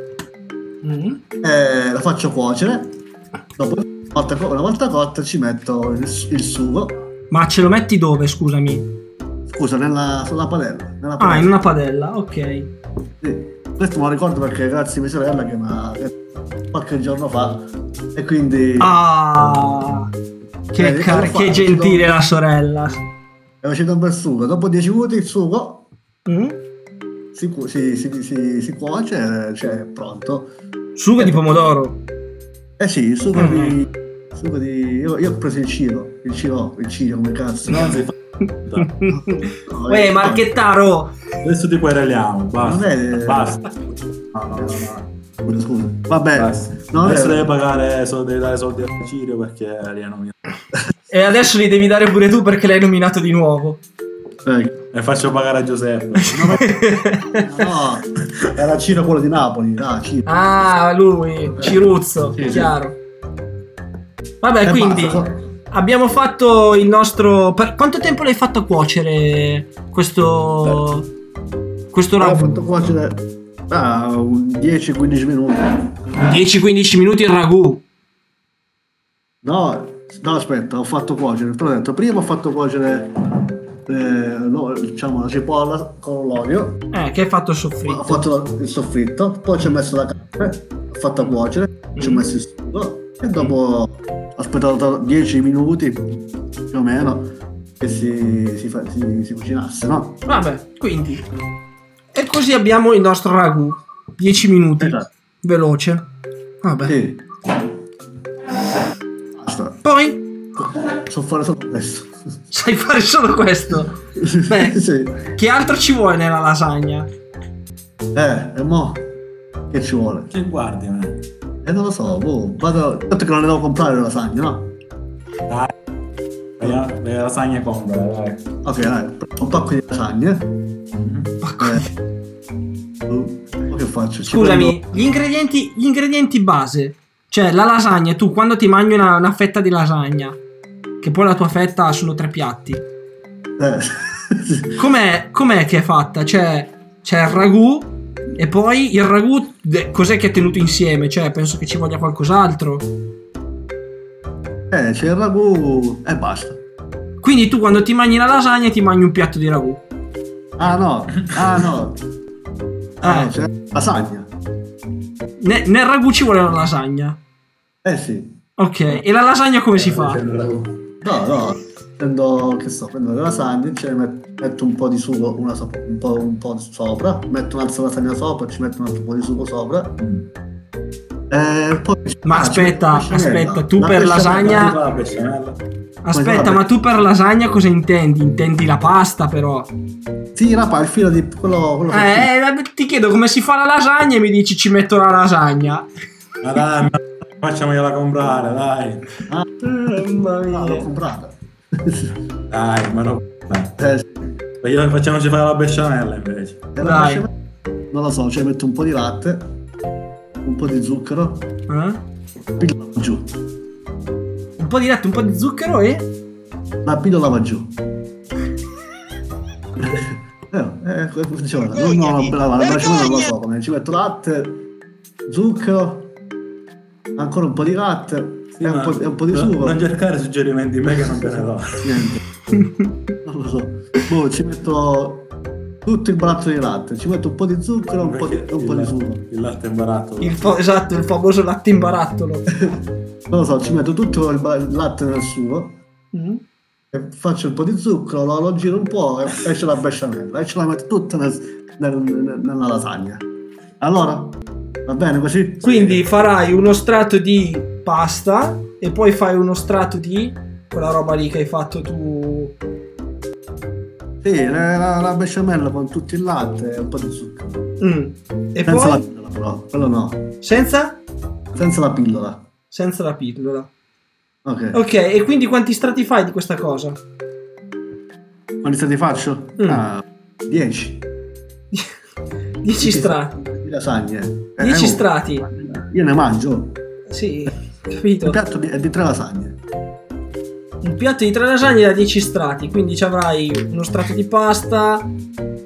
[SPEAKER 5] Mm.
[SPEAKER 7] e la faccio cuocere. Dopo, una volta, cotta ci metto il, il sugo,
[SPEAKER 5] Ma ce lo metti dove, scusami?
[SPEAKER 7] scusa, nella, sulla padella. Nella
[SPEAKER 5] Ah,
[SPEAKER 7] padella.
[SPEAKER 5] in una padella, ok.
[SPEAKER 7] Sì. Questo me lo ricordo perché grazie a mia sorella che mi ha qualche giorno fa e quindi
[SPEAKER 5] Ah, che,
[SPEAKER 7] Eh,
[SPEAKER 5] car-
[SPEAKER 7] fatto,
[SPEAKER 5] che gentile la sorella.
[SPEAKER 7] è uscito un bel sugo. Dopo 10 minuti il sugo
[SPEAKER 5] Mm?
[SPEAKER 7] si, si, si, si, si cuoce, cioè è pronto.
[SPEAKER 5] Sugo di pomodoro.
[SPEAKER 7] Eh sì, il sugo
[SPEAKER 5] Mm.
[SPEAKER 7] di... Sugo di... Io, io ho preso il ciro, il ciro, il ciro come cazzo.
[SPEAKER 6] Non si [LAUGHS] fa.
[SPEAKER 5] Uè, Marchettaro!
[SPEAKER 6] Adesso ti quereliamo, basta.
[SPEAKER 7] Non è-
[SPEAKER 6] Basta. No, no, no, no.
[SPEAKER 7] Scusa, scusa. Vabbè,
[SPEAKER 6] Basta.
[SPEAKER 7] non
[SPEAKER 6] Adesso
[SPEAKER 7] è-
[SPEAKER 6] devi pagare, so- devi dare soldi a Cirio perché li ha nominato.
[SPEAKER 5] E adesso li devi dare pure tu perché l'hai nominato di nuovo.
[SPEAKER 6] E faccio pagare a Giuseppe. [LAUGHS]
[SPEAKER 7] no, era Ciro quello di Napoli, dai, Ciro.
[SPEAKER 5] Ah, lui, Ciruzzo,
[SPEAKER 7] Sì, sì.
[SPEAKER 5] chiaro. Vabbè,
[SPEAKER 7] E
[SPEAKER 5] quindi
[SPEAKER 7] basta.
[SPEAKER 5] abbiamo fatto il nostro. Per quanto tempo l'hai fatto cuocere questo. Questo
[SPEAKER 7] Ho
[SPEAKER 5] ragù?
[SPEAKER 7] fatto cuocere ah, un 10-15 minuti.
[SPEAKER 5] 10-15 minuti il ragù.
[SPEAKER 7] No, no, aspetta, ho fatto cuocere. Te l'ho detto, prima ho fatto cuocere eh, lo- diciamo, la cipolla con l'olio.
[SPEAKER 5] Eh, che hai fatto il
[SPEAKER 7] Ho
[SPEAKER 5] soffritto?
[SPEAKER 7] fatto il soffritto, poi ci ho messo la carne, ho fatto cuocere, ci ho
[SPEAKER 5] Mm.
[SPEAKER 7] messo il sugo e dopo ho aspettato 10 minuti più o meno che si, si, si- si cucinasse, no?
[SPEAKER 5] Vabbè, quindi. E così abbiamo il nostro ragù. 10 minuti. Veloce. Vabbè.
[SPEAKER 7] Sì. Basta.
[SPEAKER 5] Poi
[SPEAKER 7] So fare solo questo.
[SPEAKER 5] Sai fare solo questo. [LAUGHS] Beh,
[SPEAKER 7] sì.
[SPEAKER 5] che altro ci vuoi nella lasagna?
[SPEAKER 7] Eh, e mo? Che ci vuole?
[SPEAKER 6] Che guardi, me?
[SPEAKER 7] Eh, non lo so, boh, vado... Tanto che non ne devo comprare le lasagne, no?
[SPEAKER 6] Dai. Le, le lasagne compra, dai.
[SPEAKER 7] Ok, dai, prendo un pacco di lasagne. Eh, oh, che faccio? Ci
[SPEAKER 5] Scusami, gli ingredienti, gli ingredienti base. Cioè, la lasagna, tu quando ti mangi una, una fetta di lasagna, che poi la tua fetta sono tre piatti,
[SPEAKER 7] Eh,
[SPEAKER 5] com'è, com'è che è fatta? Cioè, c'è il ragù e poi il ragù cos'è che è tenuto insieme? Cioè, penso che ci voglia qualcos'altro.
[SPEAKER 7] eh, c'è il ragù e basta.
[SPEAKER 5] Quindi tu quando ti mangi la lasagna ti mangi un piatto di ragù.
[SPEAKER 7] Ah no, ah no. Ah,
[SPEAKER 5] Eh.
[SPEAKER 7] c'è lasagna.
[SPEAKER 5] Ne- nel ragù ci vuole la lasagna.
[SPEAKER 7] Eh sì.
[SPEAKER 5] Ok, e la lasagna come si fa?
[SPEAKER 7] No, no, prendo, che so, prendo le lasagne, ce ne met- metto un po' di sugo, una sopra, un, po', un po' sopra, metto un'altra lasagna sopra, ci metto un altro po' di sugo sopra. Eh, poi
[SPEAKER 5] Ma
[SPEAKER 7] ah, ci
[SPEAKER 5] aspetta,
[SPEAKER 7] la
[SPEAKER 5] aspetta, tu
[SPEAKER 7] La
[SPEAKER 5] per lasagna-
[SPEAKER 6] La.
[SPEAKER 5] Aspetta,
[SPEAKER 7] vabbè.
[SPEAKER 5] ma tu per lasagna cosa intendi? Intendi la pasta però?
[SPEAKER 7] Sì, rapa, il filo di quello, quello
[SPEAKER 5] Eh, eh, ti chiedo come si fa la lasagna e mi dici ci metto la lasagna.
[SPEAKER 6] Ma dai, ma facciamogliela comprare, dai.
[SPEAKER 7] Ah,
[SPEAKER 5] Mamma
[SPEAKER 7] no, l'ho comprata.
[SPEAKER 6] Dai, ma no. Dai.
[SPEAKER 7] Eh, sì.
[SPEAKER 6] Io- Facciamoci fare la besciamella invece.
[SPEAKER 7] E la
[SPEAKER 5] Dai.
[SPEAKER 7] besciamella, Non lo so, ci metto un po' di latte. un po' di zucchero,
[SPEAKER 5] Eh?
[SPEAKER 7] pillola giù.
[SPEAKER 5] Un po' di latte, un po' di zucchero e...
[SPEAKER 7] La pillola va giù. [LAUGHS] Eh, eh, come funziona? No, no, no, brava, la braciole non lo so come. Ci metto latte, zucchero, ancora un po' di latte e, un po', un po' di sugo.
[SPEAKER 6] Non cercare suggerimenti me che non te ne do.
[SPEAKER 7] Niente. [LAUGHS] Non lo so. Boh, ci metto tutto il barattolo di latte, ci metto un po' di zucchero e un po' di, un po' di sugo.
[SPEAKER 6] Il latte in barattolo.
[SPEAKER 5] Il fa- esatto, il famoso latte in barattolo. [LAUGHS]
[SPEAKER 7] Non lo so, ci metto tutto il, ba- il latte nel sugo,
[SPEAKER 5] Mm.
[SPEAKER 7] e faccio un po' di zucchero, lo, lo giro un po' e esce la besciamella e ce la metto tutta nel- nel- nel- nella lasagna. Allora, va bene così?
[SPEAKER 5] Quindi farai uno strato di pasta e poi fai uno strato di quella roba lì che hai fatto tu.
[SPEAKER 7] Sì, la, la- la besciamella con tutto il latte e un po' di zucchero.
[SPEAKER 5] Mm. E
[SPEAKER 7] Senza la
[SPEAKER 5] poi
[SPEAKER 7] pillola però, quello no.
[SPEAKER 5] senza?
[SPEAKER 7] Senza la pillola.
[SPEAKER 5] Senza la pillola.
[SPEAKER 7] Ok.
[SPEAKER 5] Ok, e quindi quanti strati fai di questa cosa?
[SPEAKER 7] Quanti stati faccio?
[SPEAKER 5] Mm.
[SPEAKER 7] Ah, 10.
[SPEAKER 5] 10 [LAUGHS] strati.
[SPEAKER 7] Lasagne. Eh,
[SPEAKER 5] 10
[SPEAKER 7] oh,
[SPEAKER 5] strati.
[SPEAKER 7] Io ne mangio.
[SPEAKER 5] Sì, capito.
[SPEAKER 7] Il piatto di- è di tre lasagne.
[SPEAKER 5] Un piatto di tre lasagne da 10 strati, quindi ci avrai uno strato di pasta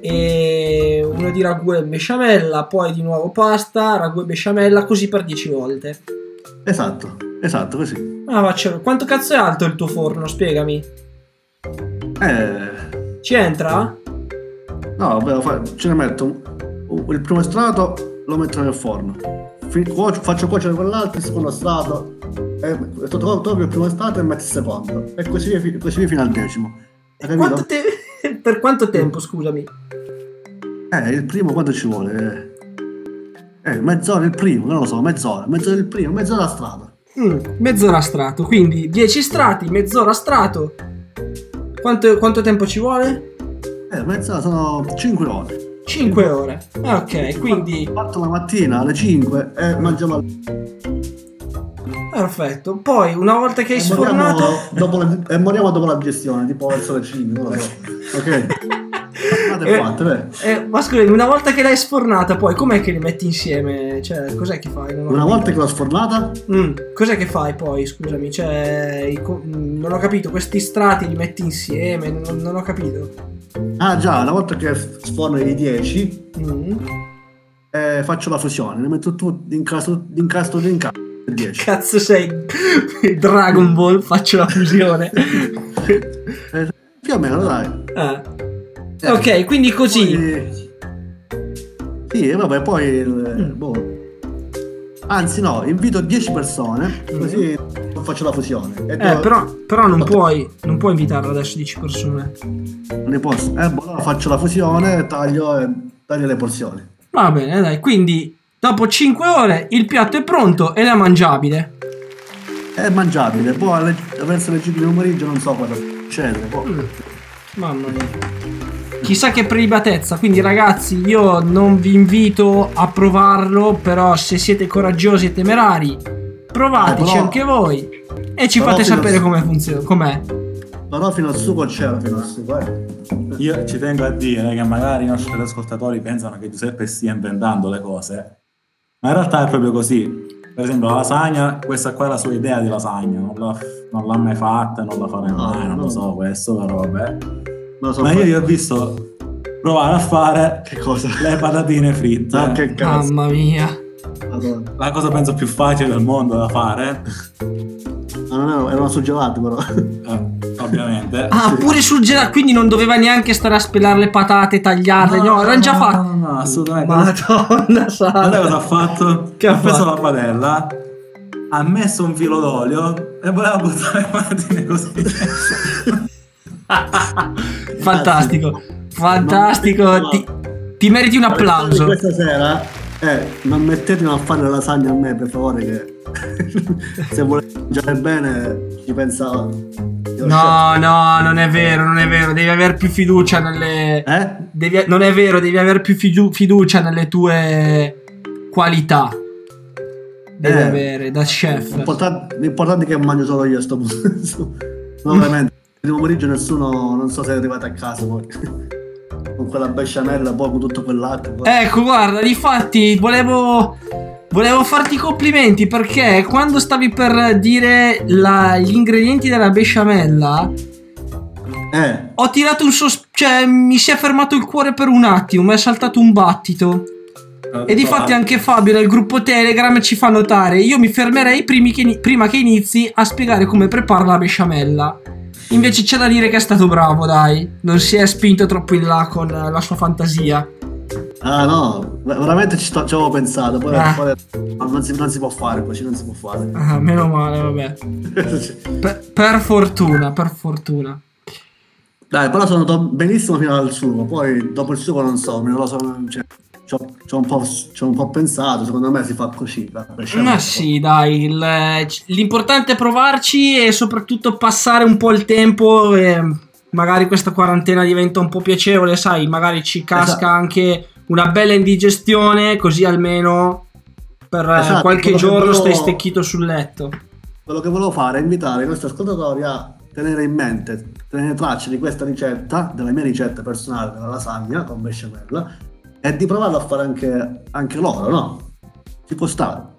[SPEAKER 5] e uno di ragù e besciamella, poi di nuovo pasta, ragù e besciamella, così per 10 volte.
[SPEAKER 7] Esatto, esatto, così.
[SPEAKER 5] Ah, faccio... Quanto cazzo è alto il tuo forno? Spiegami.
[SPEAKER 7] Eh,
[SPEAKER 5] Ci entra?
[SPEAKER 7] no, fa- ce ne metto un- un- il primo strato, lo metto nel forno. Cuocio- faccio cuocere quell'altro, il secondo strato, e to- to- tolgo il primo strato e metto il secondo. E così via, così via fino al decimo.
[SPEAKER 5] Quanto te- [LAUGHS] per quanto tempo, scusami?
[SPEAKER 7] Eh, il primo quanto ci vuole? Eh, eh, mezz'ora il primo, non lo so, mezz'ora, mezz'ora il primo, mezz'ora a strada.
[SPEAKER 5] Mm, mezz'ora a strato, quindi 10 strati, mezz'ora a strato. Quanto, quanto tempo ci vuole?
[SPEAKER 7] Eh, mezz'ora sono 5 ore.
[SPEAKER 5] 5 ore. Ok, quindi
[SPEAKER 7] Parto la mattina alle 5 e mangiamo al...
[SPEAKER 5] perfetto. Poi una volta che hai sfornato
[SPEAKER 7] dopo la, e moriamo dopo la digestione, tipo verso le 5, non lo so. Ok. [LAUGHS]
[SPEAKER 5] Eh,
[SPEAKER 7] beh.
[SPEAKER 5] eh, ma scusami, una volta che l'hai sfornata, poi com'è che li metti insieme? Cioè, cos'è che fai?
[SPEAKER 7] Una
[SPEAKER 5] capito.
[SPEAKER 7] volta che l'ho sfornata,
[SPEAKER 5] Mm, cos'è che fai poi? Scusami, cioè, i mm, non ho capito, questi strati li metti insieme, non, non ho capito.
[SPEAKER 7] Ah già, una volta che sforno i 10,
[SPEAKER 5] Mm.
[SPEAKER 7] eh, faccio la fusione, ne metto tutto, incastro, incastro, incastro, il 10.
[SPEAKER 5] Cazzo sei [LAUGHS] Dragon Ball, faccio la fusione.
[SPEAKER 7] Eh, più o meno, dai.
[SPEAKER 5] Ah. Ok, quindi così.
[SPEAKER 7] Poi- Sì, vabbè, poi... il-
[SPEAKER 5] Mm.
[SPEAKER 7] boh. Anzi no, invito 10 persone, così faccio la fusione. E
[SPEAKER 5] Eh,
[SPEAKER 7] devo-
[SPEAKER 5] però, però non puoi, non puoi invitarlo adesso 10 persone.
[SPEAKER 7] Non ne posso. Eh, boh, allora faccio la fusione, taglio, e taglio le porzioni.
[SPEAKER 5] Va bene, dai, quindi dopo 5 ore il piatto è pronto ed è mangiabile.
[SPEAKER 7] È mangiabile, poi alle, verso le 5 di pomeriggio non so cosa succede. Poi.
[SPEAKER 5] Mm. Mamma mia. Chissà che prelibatezza, quindi ragazzi io non vi invito a provarlo, però se siete coraggiosi e temerari, provateci
[SPEAKER 7] Eh, però-
[SPEAKER 5] anche voi e ci fate
[SPEAKER 7] a-
[SPEAKER 5] sapere come funziona, com'è.
[SPEAKER 7] Però fino al sugo c'era, fino al sugo, eh.
[SPEAKER 6] Io ci tengo a dire che magari i nostri ascoltatori pensano che Giuseppe stia inventando le cose, ma in realtà è proprio così. Per esempio, la lasagna, questa qua è la sua idea di lasagna, non l'ha, non l'ha mai fatta, non la farà mai, non lo so questo, però vabbè.
[SPEAKER 7] Lo so
[SPEAKER 6] ma io gli ho visto provare a fare
[SPEAKER 7] Che cosa?
[SPEAKER 6] le patatine fritte.
[SPEAKER 7] Ah, che cazzo.
[SPEAKER 5] Mamma mia.
[SPEAKER 7] Madonna.
[SPEAKER 6] La cosa penso più facile del mondo da fare,
[SPEAKER 7] Ah, non erano, erano surgelati però.
[SPEAKER 6] eh, ovviamente.
[SPEAKER 5] Ah, pure sul gelato, quindi non doveva neanche stare a spelare le patate, tagliarle, no, erano già fatte.
[SPEAKER 6] No, no, assolutamente.
[SPEAKER 5] Madonna
[SPEAKER 6] Guarda
[SPEAKER 5] santa.
[SPEAKER 6] cosa ha fatto?
[SPEAKER 5] Che ha
[SPEAKER 6] ha preso
[SPEAKER 5] fatto?
[SPEAKER 6] la padella, ha messo un filo d'olio e voleva buttare le patatine così. [LAUGHS] [LAUGHS]
[SPEAKER 5] Fantastico, fantastico. Ti, ti meriti un applauso.
[SPEAKER 7] Questa sera, eh, non mettetemi a fare le lasagne a me, per favore, che [LAUGHS] se volete mangiare bene ci pensavo.
[SPEAKER 5] No, no, non è vero, non è vero. Devi avere più fiducia nelle.
[SPEAKER 7] Eh?
[SPEAKER 5] devi- non è vero, devi avere più fidu- fiducia nelle tue qualità. Devi
[SPEAKER 7] Eh.
[SPEAKER 5] avere da chef.
[SPEAKER 7] L'importante, l'importante è che mangio solo io a sto [LAUGHS] punto. veramente. Il pomeriggio nessuno, non so se arrivate a casa poi. [LAUGHS] Con quella besciamella, poi con tutto quel latte. poi-
[SPEAKER 5] Ecco, guarda, difatti volevo Volevo farti i complimenti perché quando stavi per dire la- gli ingredienti della besciamella,
[SPEAKER 7] Eh,
[SPEAKER 5] ho tirato un sos... cioè mi si è fermato il cuore per un attimo, mi è saltato un battito. E difatti anche Fabio nel gruppo Telegram ci fa notare, io mi fermerei primi che- prima che inizi a spiegare come prepara la besciamella. Invece c'è da dire che è stato bravo, dai. Non si è spinto troppo in là con la sua fantasia.
[SPEAKER 7] ah no, ver- veramente ci, sto- ci avevo pensato, poi,
[SPEAKER 5] Ah.
[SPEAKER 7] poi- non, si, non si può fare, così non si può fare.
[SPEAKER 5] Ah, meno male, vabbè. [LAUGHS] Per, per fortuna, per fortuna.
[SPEAKER 7] Dai, però sono andato benissimo fino al sugo, poi dopo il sugo non so, me lo so, cioè, ci ho, ci ho un po', ci ho un po' pensato, secondo me si fa così.
[SPEAKER 5] Ma sì, dai, il- l'importante è provarci e soprattutto passare un po' il tempo e magari questa quarantena diventa un po' piacevole, sai, magari ci casca
[SPEAKER 7] Esatto.
[SPEAKER 5] anche una bella indigestione, così almeno per eh,
[SPEAKER 7] Esatto,
[SPEAKER 5] qualche giorno
[SPEAKER 7] volevo-
[SPEAKER 5] stai stecchito sul letto.
[SPEAKER 7] Quello che volevo fare è invitare i nostri ascoltatori a tenere in mente, tenere traccia di questa ricetta, della mia ricetta personale della lasagna con besciamella, e di provarlo a fare anche, anche loro, no? Ci può stare.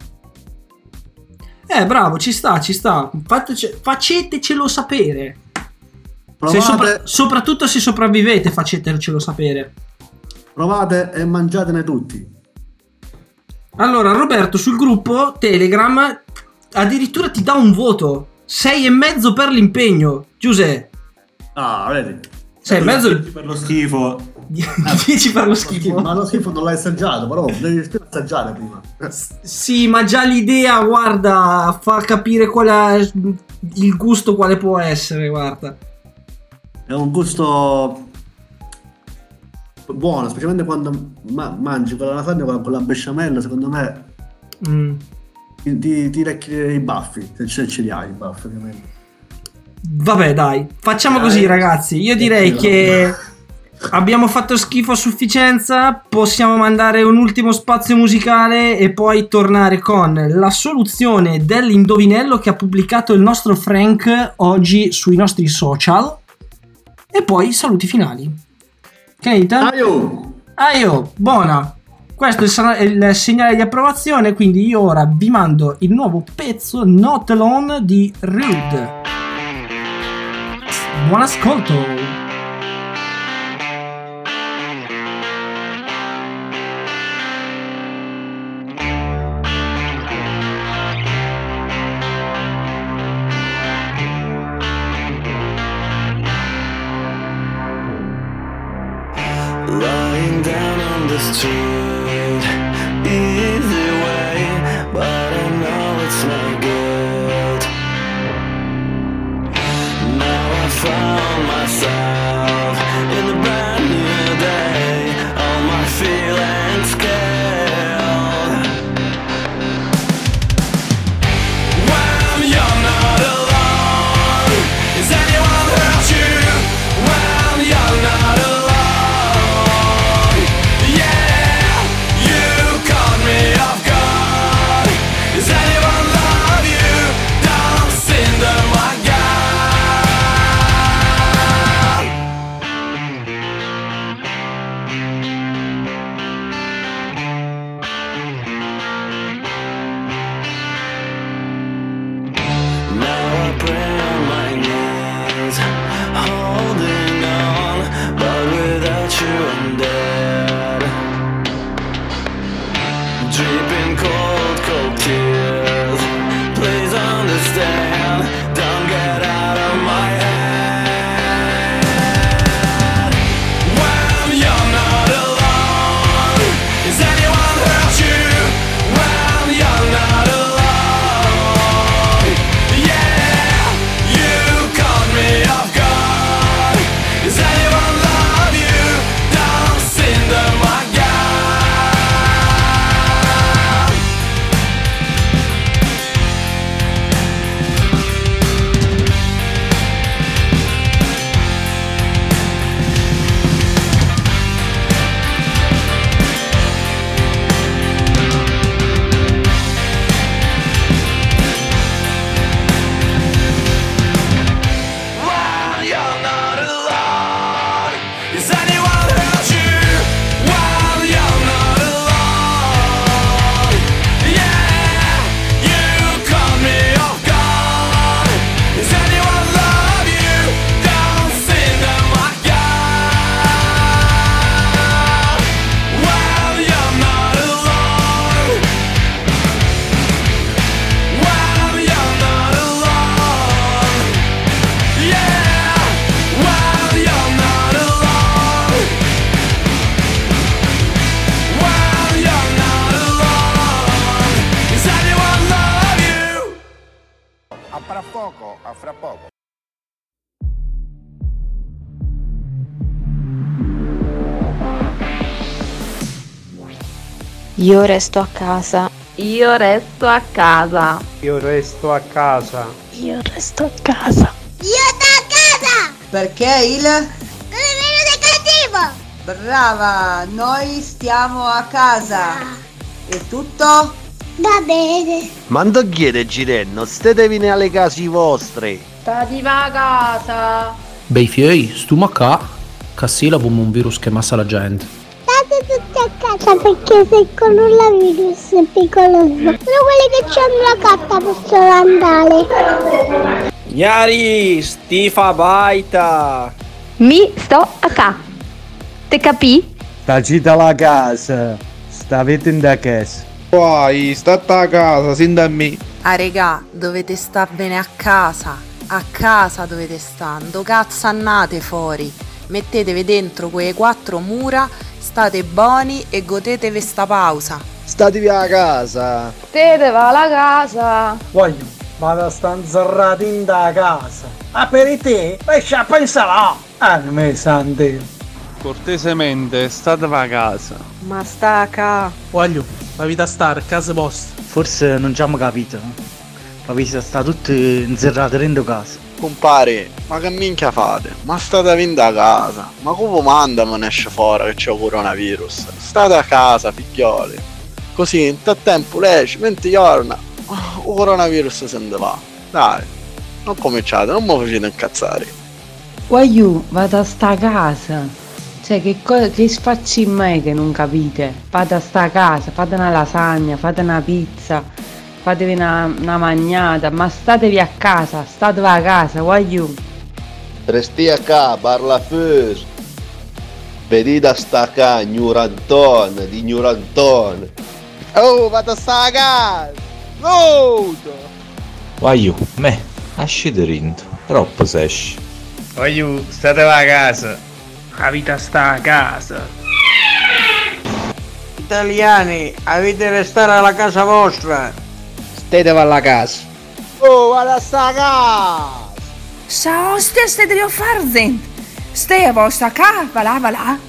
[SPEAKER 5] Eh, bravo, ci sta, ci sta. Fatece- facetecelo sapere. Se
[SPEAKER 7] Provate,
[SPEAKER 5] sopra- soprattutto se sopravvivete, facetecelo sapere.
[SPEAKER 7] provate e mangiatene tutti.
[SPEAKER 5] Allora, Roberto sul gruppo Telegram addirittura ti dà un voto. Sei e mezzo per l'impegno. Giuseppe,
[SPEAKER 7] Ah, vedi?
[SPEAKER 5] Sei e mezzo
[SPEAKER 6] per lo schifo. [LAUGHS]
[SPEAKER 5] 10 per lo schifo.
[SPEAKER 7] Ma lo schifo non l'hai assaggiato, però devi assaggiare prima.
[SPEAKER 5] Sì, ma già l'idea, guarda, fa capire qual è il gusto quale può essere, guarda.
[SPEAKER 7] È un gusto buono, specialmente quando ma- mangi quella lasagna con con la besciamella, secondo me
[SPEAKER 5] Mm.
[SPEAKER 7] ti, ti, ti lecchi i baffi, se ce, ce li hai i baffi ovviamente.
[SPEAKER 5] Vabbè, dai, facciamo
[SPEAKER 7] Dai.
[SPEAKER 5] così, ragazzi. Io direi che abbiamo fatto schifo a sufficienza. Possiamo mandare un ultimo spazio musicale e poi tornare con la soluzione dell'indovinello che ha pubblicato il nostro Frank oggi sui nostri social. E poi i saluti finali. Dite?
[SPEAKER 7] Aio!
[SPEAKER 5] Aio, buona. Questo è il sa- è il segnale di approvazione, quindi io ora vi mando il nuovo pezzo Not Alone di Rude. Buon ascolto.
[SPEAKER 19] Io resto a casa.
[SPEAKER 20] Io resto a casa.
[SPEAKER 17] Io resto a casa.
[SPEAKER 19] Io resto a casa.
[SPEAKER 21] Io sto a casa!
[SPEAKER 14] Perché il...
[SPEAKER 21] Coronavirus è cattivo!
[SPEAKER 14] Brava, noi stiamo a casa. È tutto?
[SPEAKER 21] Va bene.
[SPEAKER 22] Ma non chiede Girenno, stetevene alle case vostre.
[SPEAKER 20] Stati va a casa.
[SPEAKER 23] Bei fiei, stiamo a. Cassi abbiamo un virus che massa la gente.
[SPEAKER 21] State tutti a casa perché se il coronavirus è pericoloso. Solo quelli che hanno la carta possono andare.
[SPEAKER 5] Iari, stifa baita.
[SPEAKER 19] Mi sto a ca. Te capì?
[SPEAKER 17] Staci la casa. Stavete in da casa.
[SPEAKER 24] Poi, state a casa, sin da me.
[SPEAKER 1] Ah regà, dovete star bene a casa. A casa dovete stare. Do cazzo annate fuori. Mettetevi dentro quelle quattro mura, state buoni e godetevi sta pausa.
[SPEAKER 24] Statevi a casa.
[SPEAKER 20] Tete va alla casa.
[SPEAKER 17] Voglio, vado a sta inzerrati in da casa. Ah, per te? Esci a pensare. Ah, me sante.
[SPEAKER 25] Cortesemente, state a casa.
[SPEAKER 1] Ma sta a ca.
[SPEAKER 23] Voglio, la vita stare a casa vostra.
[SPEAKER 26] Forse non ci abbiamo capito. La vita sta tutti inserrati dentro casa.
[SPEAKER 24] Compare, ma che minchia fate? Ma state a vinta a casa. Ma come manda ne esce fuori che c'è coronavirus? State a casa, figlioli. Così in tal tempo lei ci mente giorna. Il coronavirus se ne va. Dai, non cominciate, non mi facete incazzare.
[SPEAKER 27] Guagliù, vado a sta casa. Cioè, che, co- che sfacci in me che non capite? Vado a sta casa, fate una lasagna, fate una pizza, fatevi una, una magnata, ma statevi a casa, statevi a casa, guagliù.
[SPEAKER 11] Resti a ca, parla first. Vedi da sta ca, ignoranton, di ignoranton.
[SPEAKER 24] Oh, vado a sta a casa! Lodo!
[SPEAKER 28] Voglio, me, esci dentro, troppo se esci.
[SPEAKER 5] Voglio, state a casa. La vita sta a casa.
[SPEAKER 14] Italiani, avete restare alla casa vostra.
[SPEAKER 24] Statevi alla casa.
[SPEAKER 14] Oh, vado a sta casa!
[SPEAKER 29] Ciao, stai stai a farzen. Stai a vostra casa, va là, va là.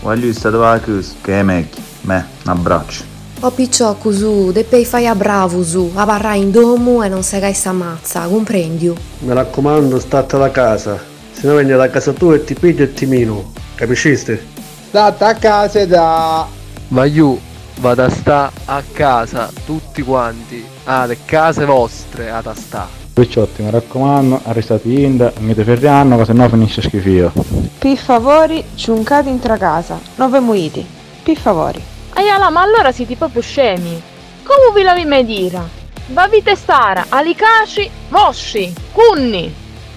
[SPEAKER 28] Voglio stare a casa, che è meglio. Me, un abbraccio.
[SPEAKER 8] O picciò cosù, de pei fai a bravo su, a barra in domo e non segai sta mazza, comprendi?
[SPEAKER 7] Mi raccomando, state alla casa. Se no vieni da casa tua e ti piglio e ti mino. Capisciste?
[SPEAKER 14] State a casa da...
[SPEAKER 30] Ma io vado a sta a casa, tutti quanti, alle case vostre ad a sta.
[SPEAKER 31] Picciotti, mi raccomando, arrestati in, mi te ferriano, che sennò finisce schifio.
[SPEAKER 27] Per favore, ciuncate in tra casa, non ve muiti. Per favore.
[SPEAKER 20] Aiala, ma allora siete proprio scemi. Come vi lavi mai dire? Vavite stare, alicaci, vosci, cunni.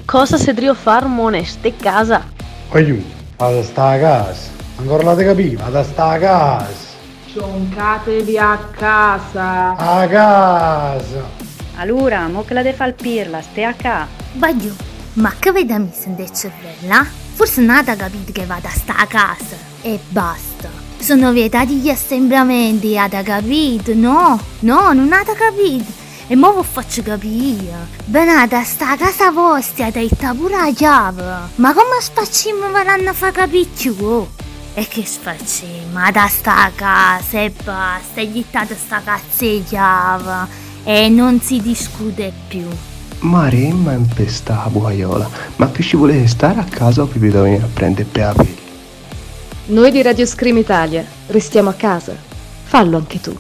[SPEAKER 19] Cosa se drio far moneste casa?
[SPEAKER 17] Voglio, vado a sta a casa. Ancora l'avete capito? Vado a sta a casa.
[SPEAKER 27] Ciuncatevi a casa.
[SPEAKER 17] A casa.
[SPEAKER 19] Allora, mo che la de fal pirla, stai a ca.
[SPEAKER 32] Baglio, ma che vedi mi sente cervella? Forse non ha capito che vado a sta a casa. E basta. Sono vietati gli assembramenti, ha capito? No, no, non ha capito. E mo vi faccio capire. Benata, sta a casa vostra, ti dai pure la chiave. Ma come sfacciamo faranno a far capire? E che sfacciamo? Da sta a casa e basta, gli date sta chiave. E non si discute più.
[SPEAKER 33] Maremma impesta buaiola, ma che ci volete stare a casa o vi vedo venire a prendere per pelle?
[SPEAKER 8] Noi di Radio Scream Italia restiamo a casa. Fallo anche tu.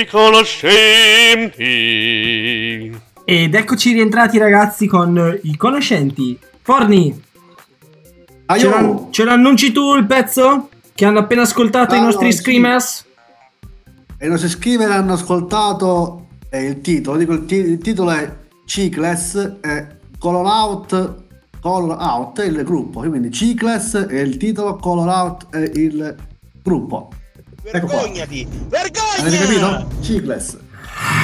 [SPEAKER 3] I conoscenti.
[SPEAKER 5] Ed eccoci rientrati ragazzi con i conoscenti. Forni, ce, l'an- ce l'annunci tu il pezzo? Che hanno appena ascoltato i
[SPEAKER 7] Ah,
[SPEAKER 5] nostri
[SPEAKER 7] no, sì.
[SPEAKER 5] screamers?
[SPEAKER 7] E i nostri scrivere hanno ascoltato è il titolo, dico il, ti- il titolo è Cicless e Color Out, Color Out è il gruppo, quindi Cicless è il titolo, Color Out è il gruppo. Ecco qua.
[SPEAKER 17] Vergognati!
[SPEAKER 7] Avete capito? Cicless.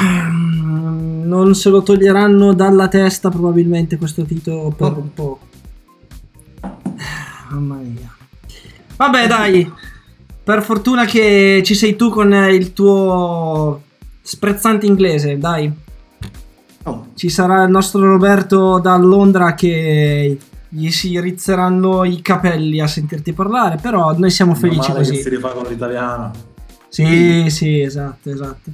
[SPEAKER 5] Mm, Non se lo toglieranno dalla testa probabilmente questo titolo per un po'. Mamma mia. Vabbè dai, per fortuna che ci sei tu con il tuo sprezzante inglese, dai. Ci sarà il nostro Roberto da Londra che gli si rizzeranno i capelli a sentirti parlare, però noi siamo felici
[SPEAKER 6] Male
[SPEAKER 5] così.
[SPEAKER 6] che si rifà con l'italiano.
[SPEAKER 5] Sì, sì, esatto, esatto.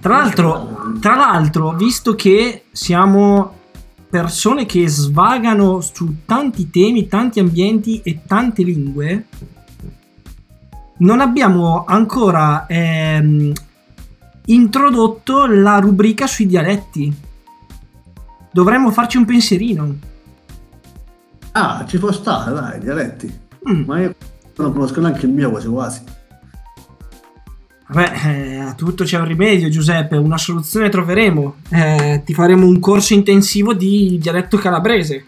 [SPEAKER 5] Tra l'altro, tra l'altro, visto che siamo persone che svagano su tanti temi, tanti ambienti e tante lingue, non abbiamo ancora ehm, introdotto la rubrica sui dialetti. Dovremmo farci un pensierino.
[SPEAKER 7] Ah, ci può stare, dai, dialetti.
[SPEAKER 5] Mm.
[SPEAKER 7] Ma io non conosco neanche il mio quasi quasi.
[SPEAKER 5] Vabbè, eh, a tutto c'è un rimedio, Giuseppe, una soluzione troveremo. Eh, ti faremo un corso intensivo di dialetto calabrese.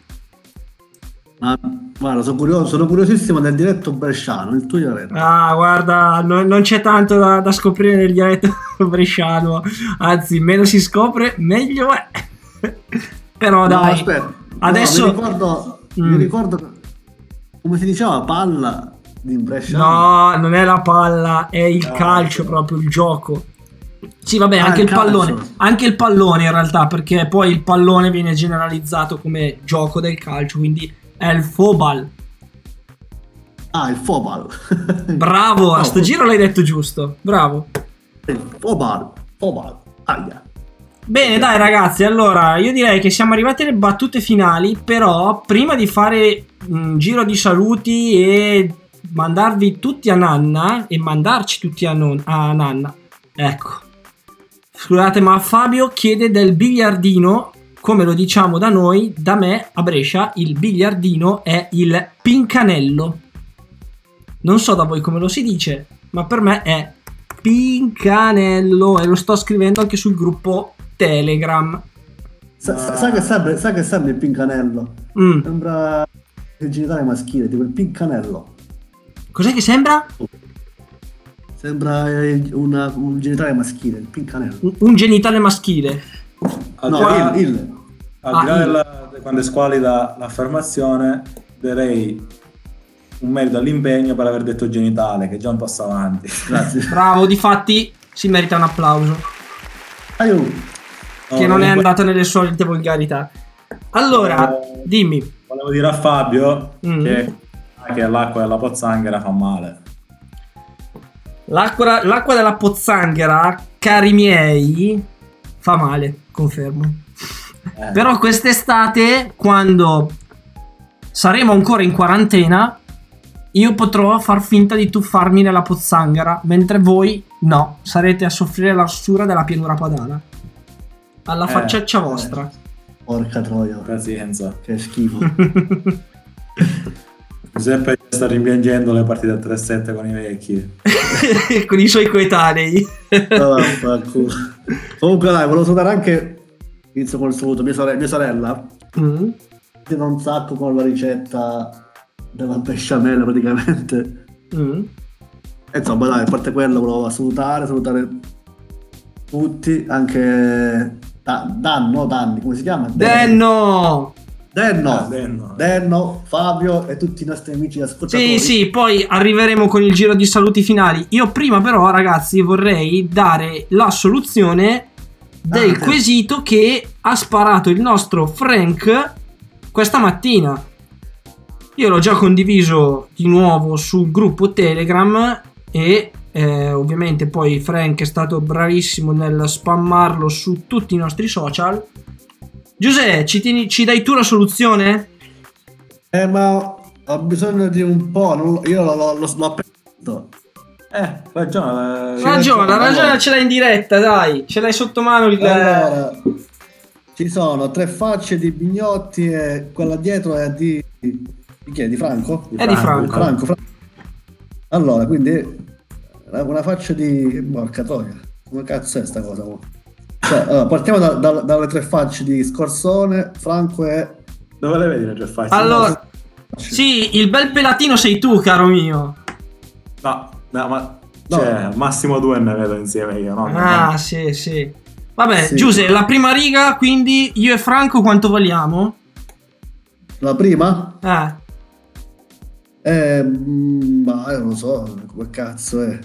[SPEAKER 7] Ma guarda, sono, curioso, sono curiosissimo del dialetto bresciano, il tuo dialetto.
[SPEAKER 5] Ah, guarda, no- non c'è tanto da, da scoprire nel dialetto [LAUGHS] bresciano. Anzi, meno si scopre, meglio è. [LAUGHS] Però
[SPEAKER 7] No,
[SPEAKER 5] dai,
[SPEAKER 7] aspetta.
[SPEAKER 5] adesso...
[SPEAKER 7] No, mi ricordo, mi
[SPEAKER 5] Mm.
[SPEAKER 7] ricordo come si diceva palla di bresciano.
[SPEAKER 5] No, non è la palla, è il calcio proprio, il gioco. Sì, vabbè,
[SPEAKER 7] Ah,
[SPEAKER 5] anche
[SPEAKER 7] il
[SPEAKER 5] il, pallone.
[SPEAKER 7] calcio.
[SPEAKER 5] Anche il pallone in realtà, perché poi il pallone viene generalizzato come gioco del calcio, quindi è il fobal.
[SPEAKER 7] Ah, il fobal. [LAUGHS]
[SPEAKER 5] Bravo, a
[SPEAKER 7] No,
[SPEAKER 5] sto giro l'hai detto giusto. Bravo.
[SPEAKER 7] Il fobal. Fobal. Aia.
[SPEAKER 5] Bene, dai ragazzi, allora io direi che siamo arrivati alle battute finali, però prima di fare un giro di saluti e mandarvi tutti a Nanna e mandarci tutti a, non- a Nanna, ecco. Scusate, ma Fabio chiede del biliardino, come lo diciamo da noi, da me a Brescia il biliardino è il pincanello. Non so da voi come lo si dice, ma per me è pincanello e lo sto scrivendo anche sul gruppo Telegram.
[SPEAKER 7] Sa, sa- sa che serve, sa che serve il pincanello?
[SPEAKER 5] Mm.
[SPEAKER 7] Sembra il genitale maschile, tipo il pincanello.
[SPEAKER 5] Cos'è che sembra?
[SPEAKER 7] Sembra eh, una- un genitale maschile, il pincanello.
[SPEAKER 5] Un- Un genitale maschile.
[SPEAKER 6] Al
[SPEAKER 7] No,
[SPEAKER 6] di là,
[SPEAKER 7] il, il.
[SPEAKER 6] al
[SPEAKER 5] Ah,
[SPEAKER 6] di là
[SPEAKER 5] il.
[SPEAKER 6] della- quando è squalida l'affermazione, darei un merito all'impegno per aver detto genitale, che è già un passo avanti.
[SPEAKER 7] Grazie.
[SPEAKER 5] Bravo, difatti si merita un applauso. Che non è andato nelle solite volgarità. Allora, dimmi.
[SPEAKER 6] Volevo dire a Fabio
[SPEAKER 5] Mm.
[SPEAKER 6] che, che l'acqua della pozzanghera fa male.
[SPEAKER 5] L'acqua, l'acqua della pozzanghera, cari miei, fa male, confermo.
[SPEAKER 6] Eh.
[SPEAKER 5] Però quest'estate, quando saremo ancora in quarantena, io potrò far finta di tuffarmi nella pozzanghera, mentre voi no, sarete a soffrire l'arsura della pianura padana. Alla
[SPEAKER 6] Eh,
[SPEAKER 5] facceccia
[SPEAKER 6] eh.
[SPEAKER 5] vostra.
[SPEAKER 7] Porca troia.
[SPEAKER 6] Pazienza.
[SPEAKER 7] Che schifo. [LAUGHS]
[SPEAKER 6] Giuseppe sta rimpiangendo le partite a 3-7 con i vecchi. [LAUGHS]
[SPEAKER 5] Con i suoi coetanei.
[SPEAKER 7] Vaffanculo. Comunque dai, volevo salutare anche, inizio con il saluto, mia sorella, mia sorella
[SPEAKER 5] Mm.
[SPEAKER 7] ti da un sacco con la ricetta della besciamella praticamente.
[SPEAKER 5] Mm.
[SPEAKER 7] E insomma dai, a parte quello volevo salutare, salutare tutti, anche Da- Danno, Danni, come si chiama?
[SPEAKER 5] Denno!
[SPEAKER 7] Denno,
[SPEAKER 6] Ah, Denno.
[SPEAKER 7] Denno, Fabio e tutti i nostri amici ascoltatori.
[SPEAKER 5] Sì, sì, poi arriveremo con il giro di saluti finali. Io prima però, ragazzi, vorrei dare la soluzione del
[SPEAKER 7] Ah, sì.
[SPEAKER 5] quesito che ha sparato il nostro Frank questa mattina. Io l'ho già condiviso di nuovo sul gruppo Telegram e eh, ovviamente poi Frank è stato bravissimo nel spammarlo su tutti i nostri social. Giuseppe, ci, tieni- ci dai tu la soluzione?
[SPEAKER 7] Eh, ma ho bisogno di un po', non io l'ho, l'ho, l'ho aperto.
[SPEAKER 6] Eh, ragione.
[SPEAKER 5] Ragione, ragione, ce l'hai in diretta, dai. Ce l'hai sotto mano il...
[SPEAKER 7] Allora, ci sono tre facce di Bignotti e quella dietro è di... di chi è? Di Franco?
[SPEAKER 5] È di Franco.
[SPEAKER 7] Franco, Franco. Allora, quindi una faccia di... Porca troia. Come cazzo è sta cosa? mo? Cioè, allora, partiamo da- da- dalle tre facce di Scorsone, Franco e...
[SPEAKER 6] Dove le vedi le tre facce?
[SPEAKER 5] Allora, sì, il bel pelatino sei tu, caro mio.
[SPEAKER 6] No, no, ma... Cioè, massimo due ne vedo insieme io, no?
[SPEAKER 5] Ah, sì, sì. Vabbè,
[SPEAKER 7] Sì.
[SPEAKER 5] Giuseppe, la prima riga, quindi io e Franco quanto valiamo?
[SPEAKER 7] La prima?
[SPEAKER 5] Eh.
[SPEAKER 7] Eh, mm, ma io non lo so, come cazzo è.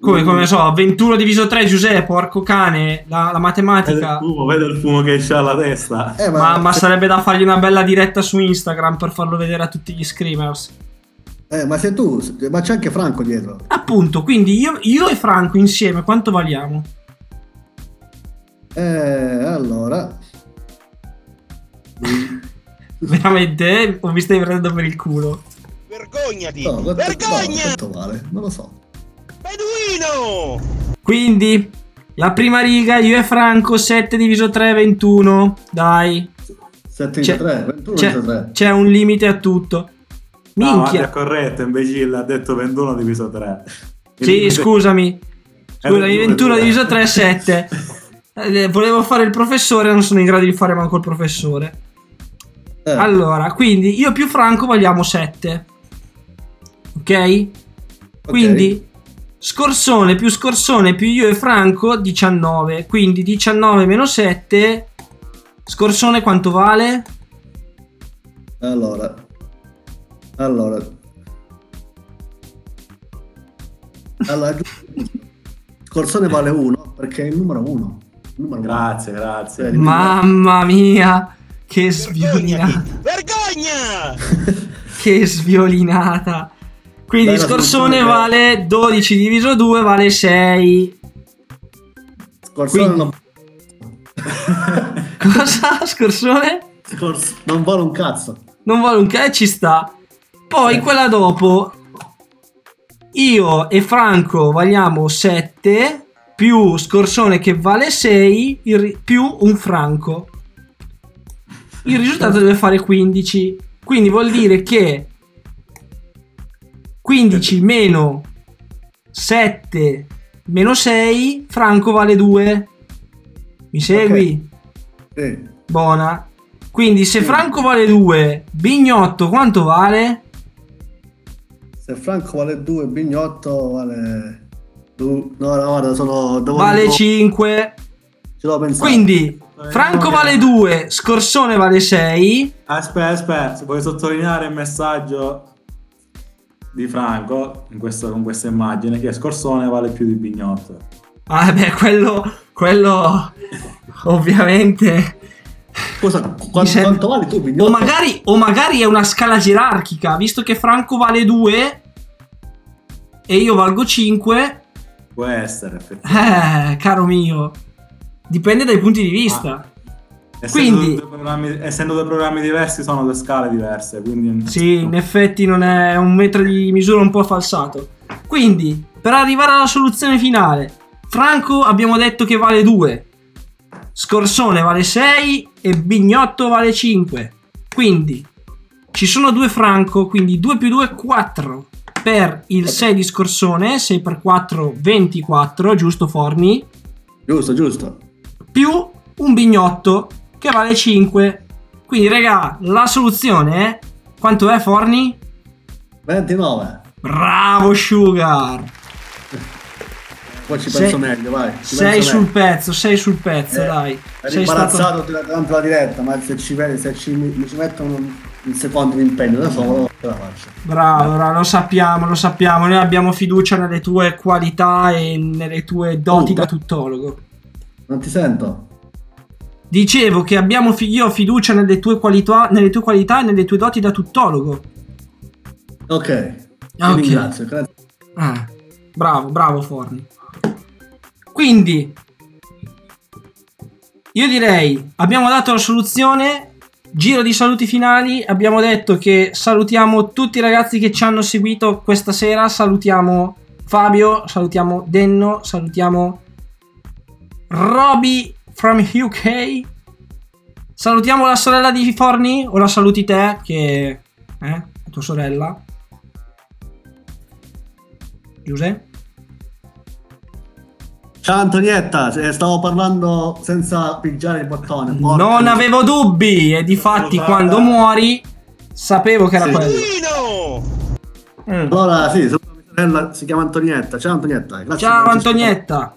[SPEAKER 5] Come, come so, 21 diviso 3, Giuseppe, porco cane, la, la
[SPEAKER 6] Vede il
[SPEAKER 5] matematica.
[SPEAKER 6] fumo, vede il fumo che esce dalla testa.
[SPEAKER 7] Eh,
[SPEAKER 5] Ma, ma sarebbe da fargli una bella diretta su Instagram per farlo vedere a tutti gli screamers.
[SPEAKER 7] Eh, ma sei tu, ma c'è anche Franco dietro.
[SPEAKER 5] Appunto, quindi io, io e Franco insieme quanto valiamo?
[SPEAKER 7] Eh, allora. [LAUGHS]
[SPEAKER 5] Veramente? O mi stai prendendo per il culo?
[SPEAKER 17] Vergognati!
[SPEAKER 7] No, quanto,
[SPEAKER 17] Vergogna!
[SPEAKER 7] no, quanto vale? Non lo so.
[SPEAKER 17] Beduino!
[SPEAKER 5] Quindi, la prima riga, io e Franco, 7 diviso 3, 21. Dai.
[SPEAKER 7] 7
[SPEAKER 5] C'è-
[SPEAKER 7] 3, 21
[SPEAKER 5] c'è,
[SPEAKER 7] 3.
[SPEAKER 5] c'è un limite a tutto.
[SPEAKER 6] No,
[SPEAKER 5] Minchia.
[SPEAKER 6] è corretto, imbecille, ha detto 21 diviso 3.
[SPEAKER 5] Sì, scusami. Scusami,
[SPEAKER 6] 21
[SPEAKER 5] 21 diviso 3 è 7. Eh, Volevo fare il professore, non sono in grado di fare manco il professore.
[SPEAKER 7] Eh.
[SPEAKER 5] Allora, quindi io più Franco vogliamo 7. Ok? Quindi Scorsone più Scorsone più io e Franco 19. Quindi 19 meno 7. Scorsone quanto vale?
[SPEAKER 7] Allora. Allora. Allora, [LAUGHS] Scorsone vale 1 perché è il numero 1.
[SPEAKER 6] Grazie, grazie.
[SPEAKER 5] Mamma [LAUGHS] mia, che sviolinata.
[SPEAKER 17] Vergogna!
[SPEAKER 5] Che sviolinata. Quindi
[SPEAKER 7] Bella
[SPEAKER 5] Scorsone vale 12 diviso 2 vale 6.
[SPEAKER 7] Scorsone
[SPEAKER 5] Quindi-
[SPEAKER 7] non, [LAUGHS]
[SPEAKER 5] Cosa? Scorsone?
[SPEAKER 7] Scors- non vale un cazzo.
[SPEAKER 5] Non vale un che ci sta. Poi
[SPEAKER 7] Eh.
[SPEAKER 5] quella dopo io e Franco valiamo 7 più Scorsone che vale 6 il ri- più un Franco. Il risultato deve fare 15. Quindi vuol dire che 15 meno 7 meno 6 Franco vale 2. Mi segui?
[SPEAKER 7] Sì.
[SPEAKER 5] Buona. Quindi se Franco vale 2, Bignotto quanto vale?
[SPEAKER 7] Se Franco vale 2, Bignotto vale. No, no, guarda, sono. devo-
[SPEAKER 5] Vale
[SPEAKER 7] devo-
[SPEAKER 5] 5.
[SPEAKER 7] Ci devo pensare.
[SPEAKER 5] Quindi Franco vale 2, Scorsone vale 6.
[SPEAKER 6] Aspetta, aspetta, se vuoi sottolineare il messaggio di Franco in questo- con questa immagine che Scorsone vale più di Bignotto.
[SPEAKER 5] Ah, beh, quello, quello ovviamente.
[SPEAKER 7] Scusa, quanto,
[SPEAKER 5] sem-
[SPEAKER 7] quanto vale tu, Bignotto?
[SPEAKER 5] O magari, o magari è una scala gerarchica, visto che Franco vale 2 e io valgo 5.
[SPEAKER 6] Può essere, effettivamente.
[SPEAKER 5] Eh, caro mio, dipende dai punti di vista.
[SPEAKER 6] Essendo,
[SPEAKER 5] Quindi-
[SPEAKER 6] due programmi, essendo due programmi diversi sono due scale diverse, quindi...
[SPEAKER 5] Sì, in effetti non è un metro di misura un po' falsato. Quindi, per arrivare alla soluzione finale, Franco abbiamo detto che vale 2, Scorsone vale 6 e Bignotto vale 5. Quindi, ci sono due Franco, quindi 2 più 2 è 4. Per il 6 di Scorsone, 6 per 4, 24, giusto Forni?
[SPEAKER 7] Giusto, giusto.
[SPEAKER 5] Più un Bignotto che vale 5. Quindi, raga, la soluzione è... Quanto è Forni?
[SPEAKER 7] 29.
[SPEAKER 5] Bravo Sugar!
[SPEAKER 7] Poi ci
[SPEAKER 5] Sei-
[SPEAKER 7] penso meglio, vai. ci
[SPEAKER 5] Sei sul
[SPEAKER 7] meglio.
[SPEAKER 5] pezzo, sei sul pezzo,
[SPEAKER 7] Eh,
[SPEAKER 5] dai. Sei
[SPEAKER 7] imbarazzato durante la diretta, ma se ci se ci, mi ci mettono un, un secondo di impegno da solo, ce la faccio.
[SPEAKER 5] Bravo, bravo, lo sappiamo, lo sappiamo. Noi abbiamo fiducia nelle tue qualità e nelle tue doti
[SPEAKER 7] Oh,
[SPEAKER 5] da tuttologo.
[SPEAKER 7] Non ti sento?
[SPEAKER 5] Dicevo che abbiamo io ho fiducia nelle tue, qualità, nelle tue qualità e nelle tue doti da tuttologo.
[SPEAKER 7] Ok.
[SPEAKER 5] Ah,
[SPEAKER 7] Ti
[SPEAKER 5] ok.
[SPEAKER 7] ringrazio. grazie.
[SPEAKER 5] Ah, bravo, bravo Forni. Quindi, io direi, abbiamo dato la soluzione, giro di saluti finali, abbiamo detto che salutiamo tutti i ragazzi che ci hanno seguito questa sera, salutiamo Fabio, salutiamo Denno, salutiamo Roby from UK. Salutiamo la sorella di Forni o la saluti te che eh, tua sorella? Giuseppe?
[SPEAKER 7] Ciao Antonietta, eh, stavo parlando senza pigiare il bottone. porca
[SPEAKER 5] Non avevo dubbi e difatti
[SPEAKER 7] Salutata.
[SPEAKER 5] quando muori sapevo che era
[SPEAKER 7] Sì.
[SPEAKER 5] quello. Mm.
[SPEAKER 7] Allora, sì, saluto mia sorella, si chiama Antonietta. Ciao Antonietta. Grazie
[SPEAKER 5] Ciao Antonietta.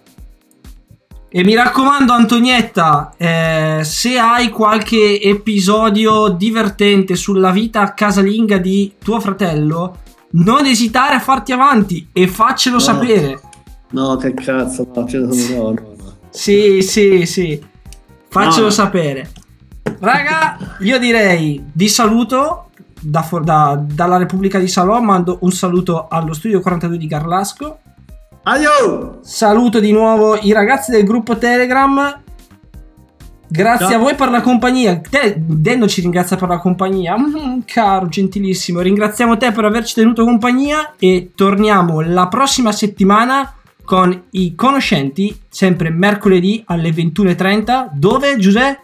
[SPEAKER 5] E mi raccomando Antonietta, eh, se hai qualche episodio divertente sulla vita casalinga di tuo fratello, non esitare a farti avanti e faccelo
[SPEAKER 7] No.
[SPEAKER 5] sapere.
[SPEAKER 7] No, che cazzo, no, sono, no, no.
[SPEAKER 5] Sì, sì, sì. Faccelo
[SPEAKER 7] No.
[SPEAKER 5] sapere. Raga, io direi vi saluto da da- dalla Repubblica di Salò. Mando un saluto allo studio 42 di Garlasco.
[SPEAKER 7] Aio!
[SPEAKER 5] Saluto di nuovo i ragazzi del gruppo Telegram. Grazie
[SPEAKER 7] Ciao.
[SPEAKER 5] a voi per la compagnia. Te, Denno ci ringrazia per la compagnia. Mm, caro, gentilissimo. Ringraziamo te per averci tenuto compagnia. E torniamo la prossima settimana con i conoscenti. Sempre mercoledì alle 21.30. Dove, Giuseppe?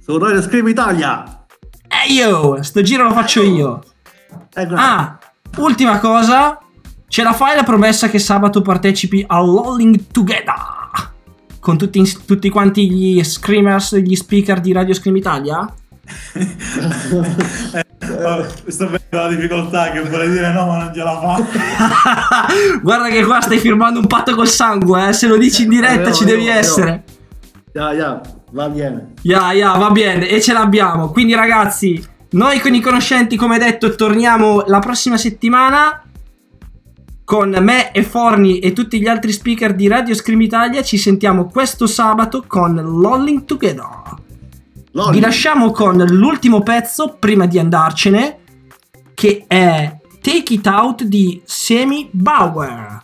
[SPEAKER 7] Su Radio Scream Italia.
[SPEAKER 5] E io, sto giro lo faccio io.
[SPEAKER 7] Ecco.
[SPEAKER 5] Ah, ultima cosa. Ce la fai la promessa che sabato partecipi all'Alling Together? Con tutti, tutti quanti gli screamers, gli speaker di Radio Scream Italia?
[SPEAKER 6] Oh, [LAUGHS] sto vedendo la difficoltà che vuole dire no, ma non ce la fa. [LAUGHS]
[SPEAKER 5] Guarda che qua stai firmando un patto col sangue, eh. Se lo dici in diretta
[SPEAKER 7] Avevo,
[SPEAKER 5] ci devi
[SPEAKER 7] avevo, avevo.
[SPEAKER 5] essere.
[SPEAKER 7] Ya, ya, va bene.
[SPEAKER 5] Ya, ya, va bene, e ce l'abbiamo. Quindi, ragazzi, noi con i conoscenti, come detto, torniamo la prossima settimana. Con me e Forni e tutti gli altri speaker di Radio Scream Italia. Ci sentiamo questo sabato con Lolling Together. Vi lasciamo con l'ultimo pezzo prima di andarcene. Che è Take It Out di Semi Bauer.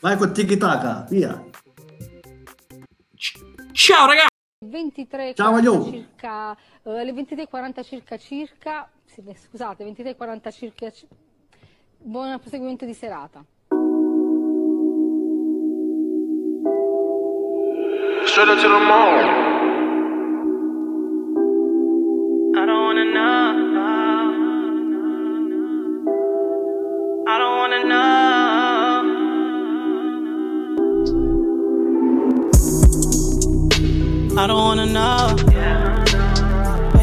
[SPEAKER 7] Vai con Tiki Taka, via.
[SPEAKER 5] Ciao, ragazzi!
[SPEAKER 34] 23
[SPEAKER 7] Ciao,
[SPEAKER 34] 40
[SPEAKER 7] Maglio.
[SPEAKER 34] circa eh, alle 23.40 circa circa scusate 23.40 circa ci- buon proseguimento di serata
[SPEAKER 16] Straight to the mall. I don't wanna know. I don't wanna know. I don't wanna know.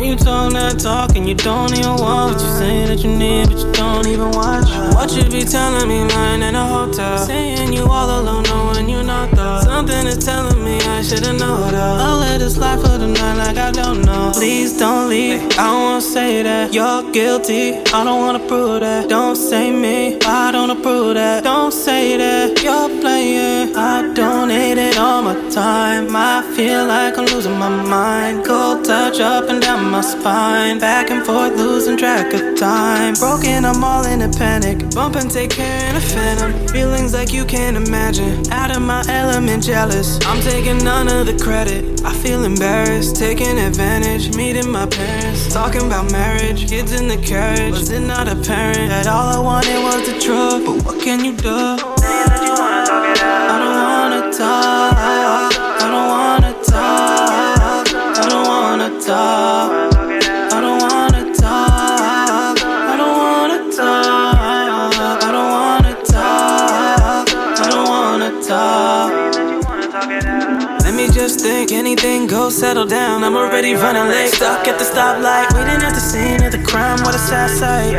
[SPEAKER 16] You talk that talk and you don't even want what you say that you need, but you don't even watch. What you be telling me, lying in a hotel, saying you all alone, knowing you not though. Something is telling me I should've known though. I'll let this life for the night like I don't know. Please don't leave. I don't wanna say that you're guilty. I don't wanna prove that. Don't say me. I don't approve that. Don't say that you're playing. I donated all my time. I feel like I'm losing my mind. Cold touch up and down my spine. Back and forth, losing track of time. Broken, I'm all in a panic. Bump and take care in a phantom. Feelings like you can't imagine. Out of my element, jealous. I'm taking none of the credit. I feel embarrassed, taking advantage. Meeting my parents, talking about marriage. Kids in the carriage. Was it not apparent that all I wanted was the truth? But what can you do? I don't wanna talk. I don't wanna talk. I don't wanna talk. Anything goes, settle down. I'm already running late, stuck at the stoplight, waiting at the scene of the crime. What a sad sight.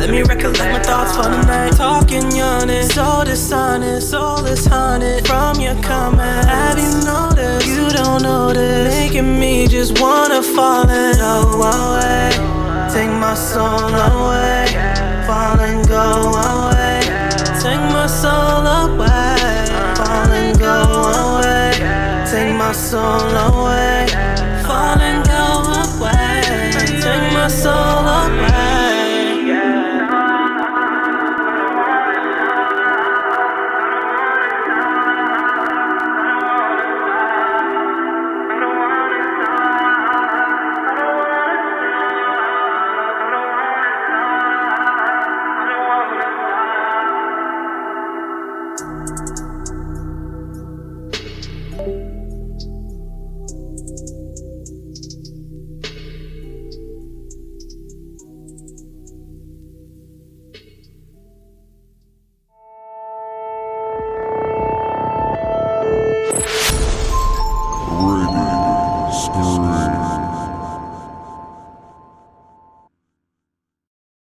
[SPEAKER 16] Let me recollect my thoughts for the night. Talking honest, so dishonest, soulless haunted from your comment. Have you noticed? You don't notice, making me just wanna fall and go away. Take my soul away, fall and go away. Take my soul away, fall and go away. Take my soul away,